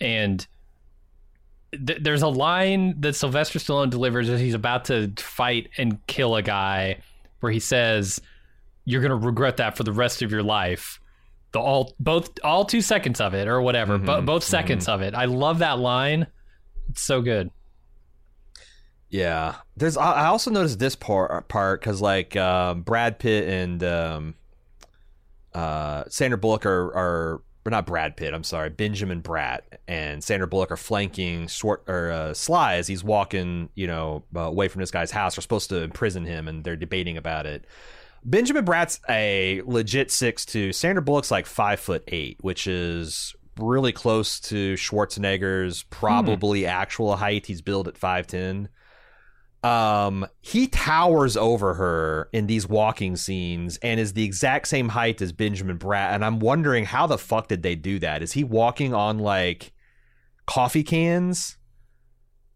And th- there's a line that Sylvester Stallone delivers as he's about to fight and kill a guy, where he says, "You're gonna regret that for the rest of your life." The all both all two seconds of it or whatever, bo- Mhm, both seconds of it. I love that line. It's so good. Yeah, there's. I also noticed this part part because like um, Brad Pitt and um, uh, Sandra Bullock are are or not Brad Pitt. I'm sorry, Benjamin Bratt and Sandra Bullock are flanking Swart or uh, Sly as he's walking, you know, uh, away from this guy's house. They're supposed to imprison him, and they're debating about it. Benjamin Bratt's a legit six two. Sandra Bullock's like five foot eight, which is really close to Schwarzenegger's probably actual height. He's billed at five ten. Um, he towers over her in these walking scenes and is the exact same height as Benjamin Bratt. And I'm wondering how the fuck did they do that? Is he walking on like coffee cans.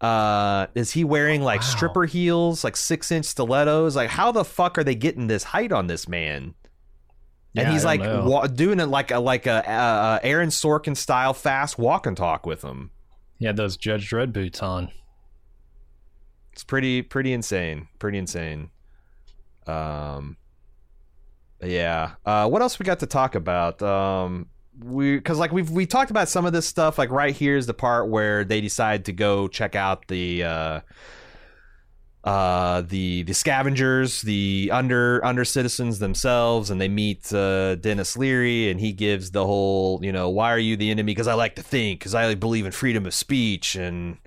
Uh, is he wearing like Wow. stripper heels, like six inch stilettos? Like, how the fuck are they getting this height on this man? And Yeah, he's like wa- doing it like a like a uh, Aaron Sorkin style fast walk and talk with him. He had those Judge Dredd boots on. It's pretty pretty insane. Pretty insane. Um yeah. Uh what else we got to talk about? Um we cuz like we've we talked about some of this stuff like right here is the part where they decide to go check out the uh uh the the scavengers the under under citizens themselves and they meet uh Denis Leary and he gives the whole you know why are you the enemy because I like to think because I believe in freedom of speech and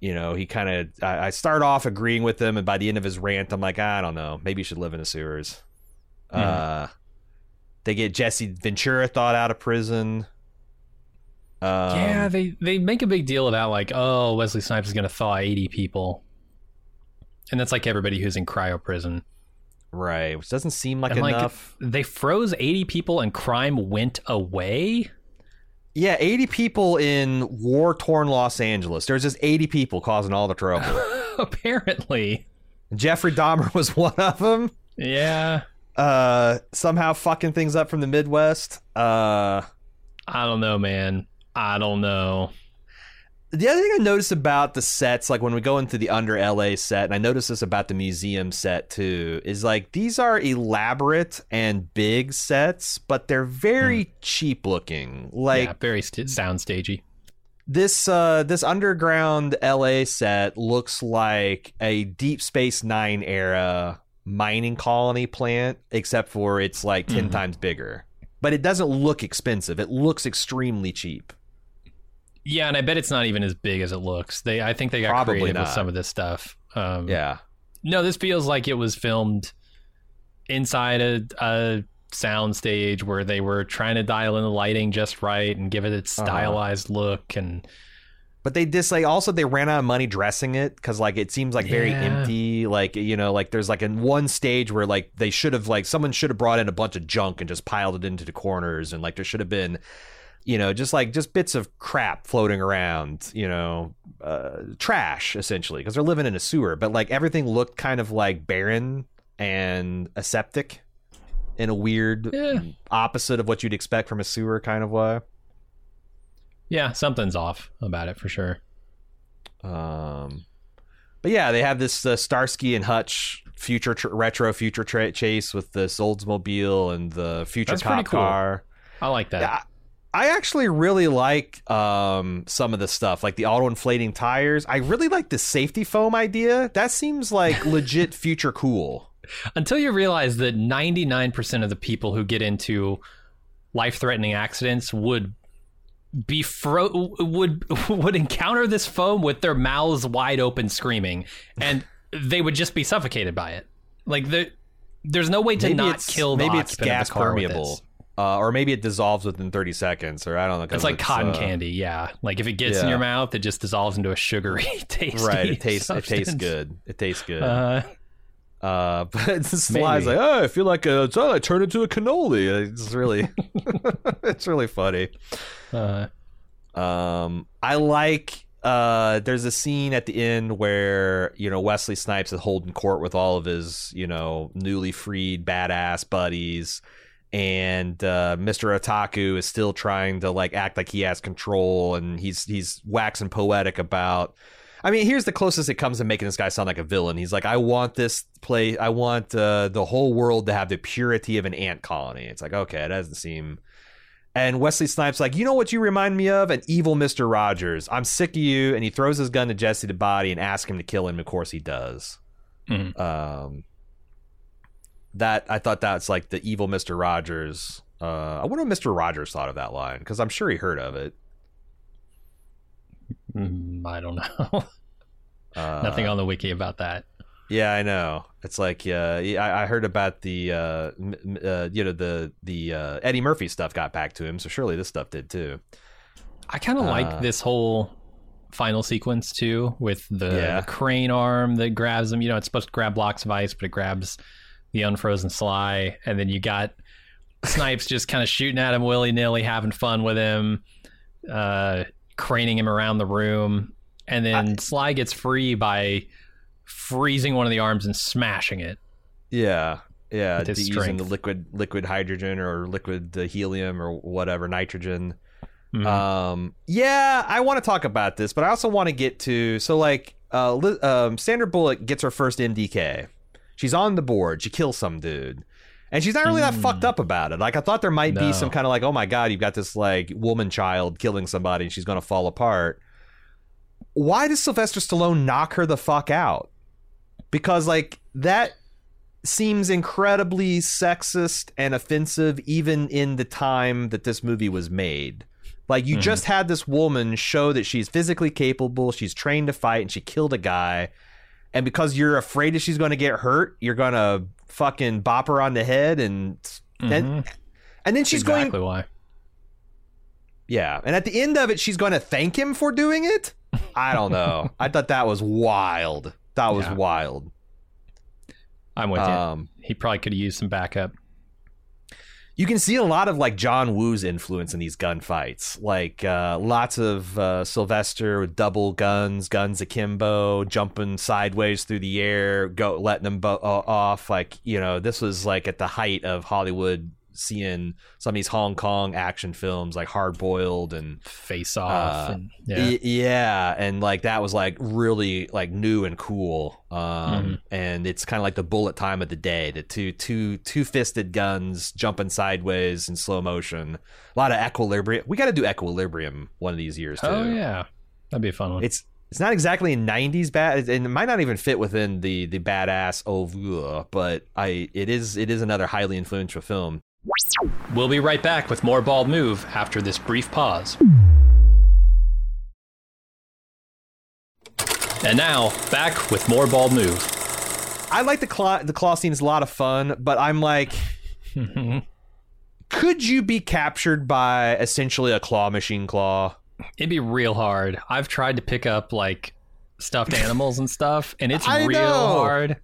you know, he kind of. I, I start off agreeing with him, and by the end of his rant, I'm like, I don't know, maybe you should live in the sewers. Uh, they get Jesse Ventura thought out of prison. Um, yeah, they they make a big deal about like, oh, Wesley Snipes is gonna thaw eighty people, and that's like everybody who's in cryo prison. right, which doesn't seem like And, like, enough. They froze eighty people, and crime went away. Yeah, 80 people in war torn Los Angeles. There's just 80 people causing all the trouble. Apparently, Jeffrey Dahmer was one of them. yeah. Uh, somehow fucking things up from the Midwest. Uh, I don't know, man. I don't know. The other thing I noticed about the sets, like when we go into the under LA set, and I noticed this about the museum set too, is like these are elaborate and big sets, but they're very cheap looking. Like yeah, very st- sound stagey. this uh this underground LA set looks like a Deep Space 9 era mining colony plant except for it's like 10 Mhm. times bigger. But it doesn't look expensive. It looks extremely cheap. Yeah, and I bet it's not even as big as it looks. They, I think they got Probably creative with some of this stuff. Um, Yeah. No, this feels like it was filmed inside a, a sound stage where they were trying to dial in the lighting just right and give it its Uh-huh. stylized look. And But they just like also they ran out of money dressing it because like it seems like very Yeah. empty. Like you know, like there's like in one stage where like they should have like someone should have brought in a bunch of junk and just piled it into the corners, and like there should have been, you know, just like just bits of crap floating around, you know, uh, trash essentially because they're living in a sewer. But like everything looked kind of like barren and aseptic in a weird Yeah. opposite of what you'd expect from a sewer kind of way. yeah, something's off about it for sure. Um, but yeah, they have this uh, Starsky and Hutch future tr- retro future tra- chase with this Oldsmobile and the future That's cop cool. car. I like that. I actually really like um, some of the stuff, like the auto inflating tires. I really like the safety foam idea. That seems like legit future cool. Until you realize that 99% of the people who get into life threatening accidents would be fro- would would encounter this foam with their mouths wide open screaming and they would just be suffocated by it like the, there's no way to not kill the maybe it's gas the car with permeable. Uh, or maybe it dissolves within 30 seconds, or I don't know. it's like cotton uh, candy yeah like if it gets in your mouth it just dissolves into a sugary taste Right, it tastes it tastes good. It tastes good. uh, Uh, but Sly's like, oh, I feel like a, it's, oh, I turned into a cannoli. It's really, it's really funny. uh, Um, I like. Uh, there's a scene at the end where you know Wesley Snipes is holding court with all of his you know newly freed badass buddies, and uh, Mr. Cocteau is still trying to like act like he has control, and he's he's waxing poetic about. I mean, here's the closest it comes to making this guy sound like a villain. He's like, I want this play. I want uh, the whole world to have the purity of an ant colony. It's like, okay, it doesn't seem. And Wesley Snipes like, you know what you remind me of? An evil Mr. Rogers. I'm sick of you. And he throws his gun to Jesse the body and asks him to kill him. Of course he does. Mhm. Um, that I thought that's like the evil Mr. Rogers. Uh, I wonder what Mr. Rogers thought of that line because I'm sure he heard of it. mm, i don't know Uh, nothing on the wiki about that Yeah, I know. It's like uh, yeah, I, I heard about the uh, m- uh, you know the the uh, Eddie Murphy stuff got back to him, so surely this stuff did too. I kind of Uh, like this whole final sequence too, with the, Yeah. the crane arm that grabs them. You know, it's supposed to grab blocks of ice, but it grabs the unfrozen Sly, and then you got Snipes just kind of shooting at him willy nilly, having fun with him. Uh, craning him around the room, and then Sly gets free by freezing one of the arms and smashing it. Yeah, yeah, using the liquid liquid hydrogen or liquid helium or whatever nitrogen. Mhm. Um, yeah, I want to talk about this, but I also want to get to so like uh, um, Sandra Bullock gets her first MDK. She's on the board. She kills some dude. And she's not really that fucked up about it. Like I thought there might be some kind of like, oh my god, you've got this like woman child killing somebody and she's gonna fall apart. Why does Sylvester Stallone knock her the fuck out? Because like that seems incredibly sexist and offensive even in the time that this movie was made. Like you Mhm. just had this woman show that she's physically capable, she's trained to fight, and she killed a guy. And because you're afraid that she's going to get hurt, you're going to fucking bop her on the head, and then Mhm. and then she's going. exactly going, why. yeah. And at the end of it, she's going to thank him for doing it. I don't know. I thought that was wild. That was Yeah. wild. I'm with you. Um, He probably could have used some backup. You can see a lot of like John Woo's influence in these gunfights. Like uh, lots of uh, Sylvester with double guns, guns akimbo, jumping sideways through the air, go letting them bo- uh, off. Like you know, this was like at the height of Hollywood seeing some of these Hong Kong action films like Hard Boiled and Face off. Uh, and, yeah. Y- yeah, and like that was like really like new and cool. Um, Mm-hmm. and it's kind of like the bullet time of the day. The two two two fisted guns jumping sideways in slow motion. A lot of equilibrium. We got to do equilibrium one of these years too. oh yeah, that'd be a fun one. It's it's not exactly a '90s bad, and it might not even fit within the the badass oeuvre, but I it is it is another highly influential film. We'll be right back with more Bald Move after this brief pause. And now, back with more Bald Move. I like the claw the claw scene is a lot of fun, but I'm like, could you be captured by essentially a claw machine claw? It'd be real hard. I've tried to pick up like stuffed animals and stuff, and it's I real know. hard.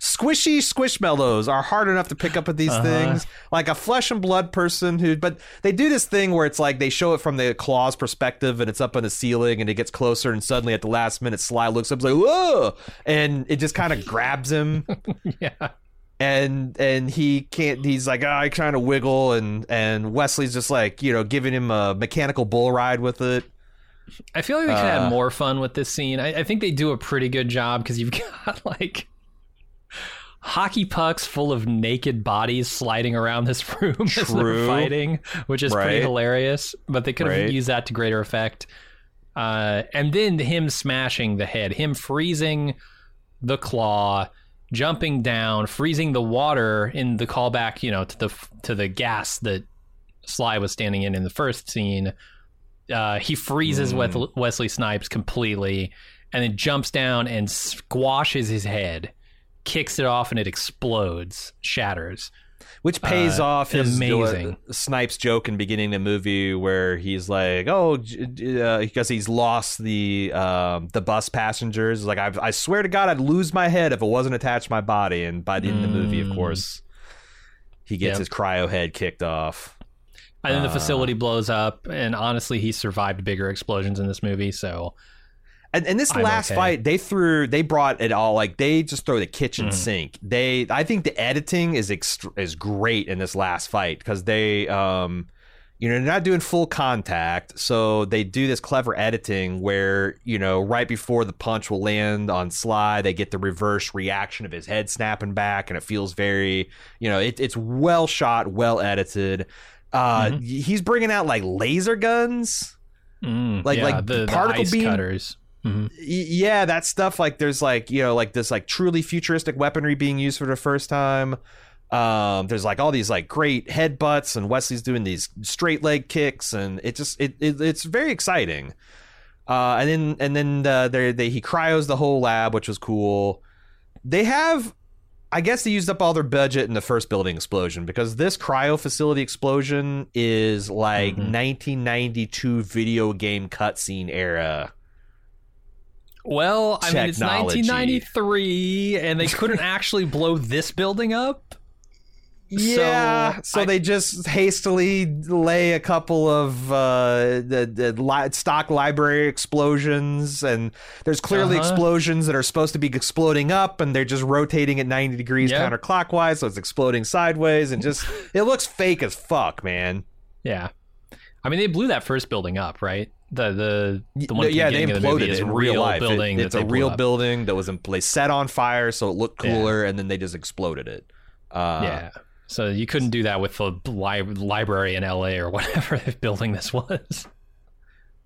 Squishy squishmallows are hard enough to pick up with these Uh-huh. things. Like a flesh and blood person who, but they do this thing where it's like they show it from the claw's perspective and it's up on the ceiling and it gets closer and suddenly at the last minute Sly looks up and like, whoa! And it just kind of grabs him. Yeah. and and he can't he's like oh, i trying to wiggle and and wesley's just like you know giving him a mechanical bull ride with it I feel like they could Uh, have more fun with this scene. I, I think they do a pretty good job because you've got like hockey pucks full of naked bodies sliding around this room as they're fighting, which is pretty hilarious. But they could have Right. used that to greater effect. Uh, and then him smashing the head, him freezing the claw, jumping down, freezing the water in the callback, you know, to the to the gas that Sly was standing in in the first scene. Uh, he freezes Mm. with Wesley Snipes completely, and then jumps down and squashes his head, kicks it off, and it explodes, shatters. which pays Uh, off his amazing. uh, snipes joke in beginning of the movie where he's like oh uh, because he's lost the um, the bus passengers like I, I swear to god i'd lose my head if it wasn't attached to my body and by the end of the movie of Mm. course he gets Yep. his cryo head kicked off And then the Uh. facility blows up, and honestly, he survived bigger explosions in this movie. So And, and this I'm last okay. fight, they threw, they brought it all like they just throw the kitchen Mhm. sink. They, I think the editing is ext- is great in this last fight because they, um, you know, they're not doing full contact, so they do this clever editing where you know right before the punch will land on Sly, they get the reverse reaction of his head snapping back, and it feels very, you know, it, it's well shot, well edited. Uh, Mhm. He's bringing out like laser guns. mm, Like- yeah, like the, the particle ice beam- cutters. Mhm. Yeah that stuff like there's like you know like this like truly futuristic weaponry being used for the first time um there's like all these like great headbutts and wesley's doing these straight leg kicks and it just it, it it's very exciting uh and then and then uh, they they he cryos the whole lab which was cool they have I guess they used up all their budget in the first building explosion because this cryo facility explosion is like Mhm. 1992 video game cutscene era. Well, I mean, it's Technology. 1993, and they couldn't actually blow this building up. Yeah, so, I- they just hastily lay a couple of uh, the, the li- stock library explosions, and there's clearly Uh-huh. explosions that are supposed to be exploding up, and they're just rotating at 90 degrees Yeah. counterclockwise, so it's exploding sideways, and just it looks fake as fuck, man. Yeah. I mean, they blew that first building up, right? The the the one No, yeah, they the imploded it is in a real life. It- building. it's that a real up. building that was in, place set on fire so it looked Yeah. cooler, and then they just exploded it. Uh, yeah. So you couldn't do that with the li- library in LA or whatever building this was.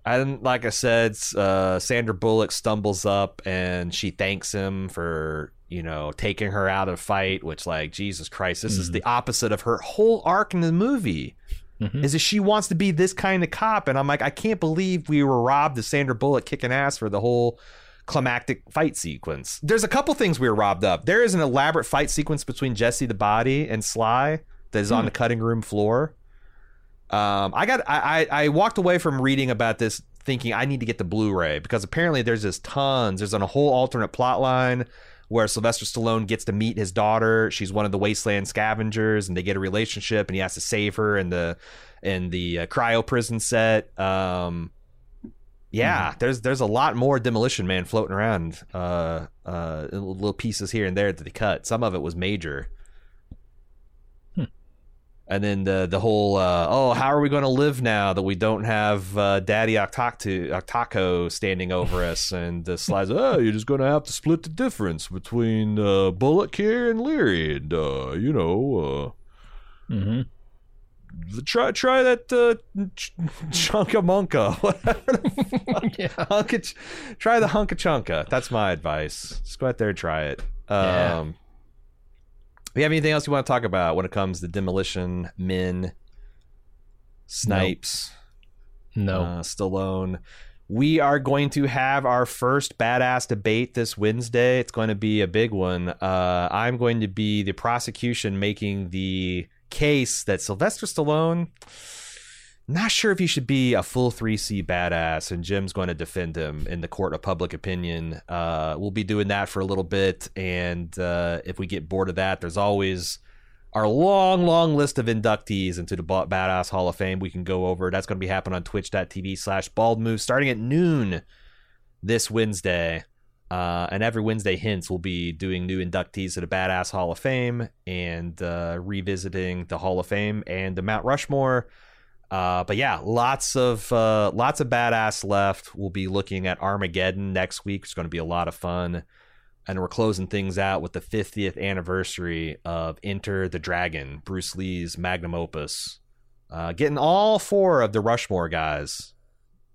And like I said, uh, Sandra Bullock stumbles up and she thanks him for you know taking her out of fight. Which, like, Jesus Christ, this is Mhm. the opposite of her whole arc in the movie. Mhm. Is that she wants to be this kind of cop, and I'm like, I can't believe we were robbed of Sandra Bullock kicking ass for the whole climactic fight sequence. There's a couple things we were robbed of. There is an elaborate fight sequence between Jesse the Body and Sly that is on the cutting room floor. Um, I got I, I I walked away from reading about this thinking I need to get the Blu-ray because apparently there's just tons. There's on a whole alternate plot line where Sylvester Stallone gets to meet his daughter. She's one of the wasteland scavengers, and they get a relationship, and he has to save her in the in the uh, cryo prison set. Um, yeah, there's there's a lot more Demolition Man floating around. Uh, uh, little pieces here and there that they cut. Some of it was major. And then the the whole uh, oh how are we going to live now that we don't have uh, Daddy Cocteau Cocteau standing over us and the slides oh you're just going to have to split the difference between uh, Bullock here and Leary and uh, you know Mm-hmm. uh, try try that uh, ch- chunka monka whatever the fuck. yeah. Hunka try the hunka chunka that's my advice just go out there and try it Yeah. You have anything else you want to talk about when it comes to demolition men snipes No. uh, Stallone. We are going to have our first badass debate this Wednesday. It's going to be a big one. Uh, I'm going to be the prosecution making the case that Sylvester Stallone. Not sure if he should be a full 3C badass, and Jim's going to defend him in the court of public opinion. Uh, we'll be doing that for a little bit, and uh, if we get bored of that, there's always our long, long list of inductees into the Badass Hall of Fame we can go over. That's going to be happening on twitch.tv slash bald move starting at noon this Wednesday. Uh, and every Wednesday hints we'll be doing new inductees to the Badass Hall of Fame and uh, revisiting the Hall of Fame and the Mount Rushmore. Uh, but yeah, lots of uh, lots of badass left. We'll be looking at Armageddon next week. It's going to be a lot of fun and we're closing things out with the 50th anniversary of Enter the Dragon, Bruce Lee's magnum opus. Uh, getting all four of the Rushmore guys.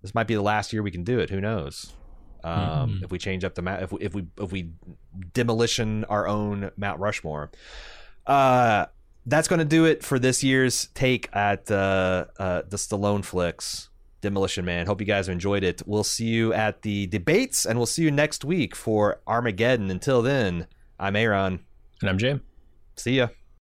This might be the last year we can do it. Who knows? Um, Mhm. If we change up the map, if we, if we if we demolition our own Mount Rushmore, uh, that's going to do it for this year's take at uh, uh, the Stallone flicks. Demolition Man. Hope you guys enjoyed it. We'll see you at the debates and we'll see you next week for Armageddon. Until then, I'm Aaron. And I'm Jim. See ya.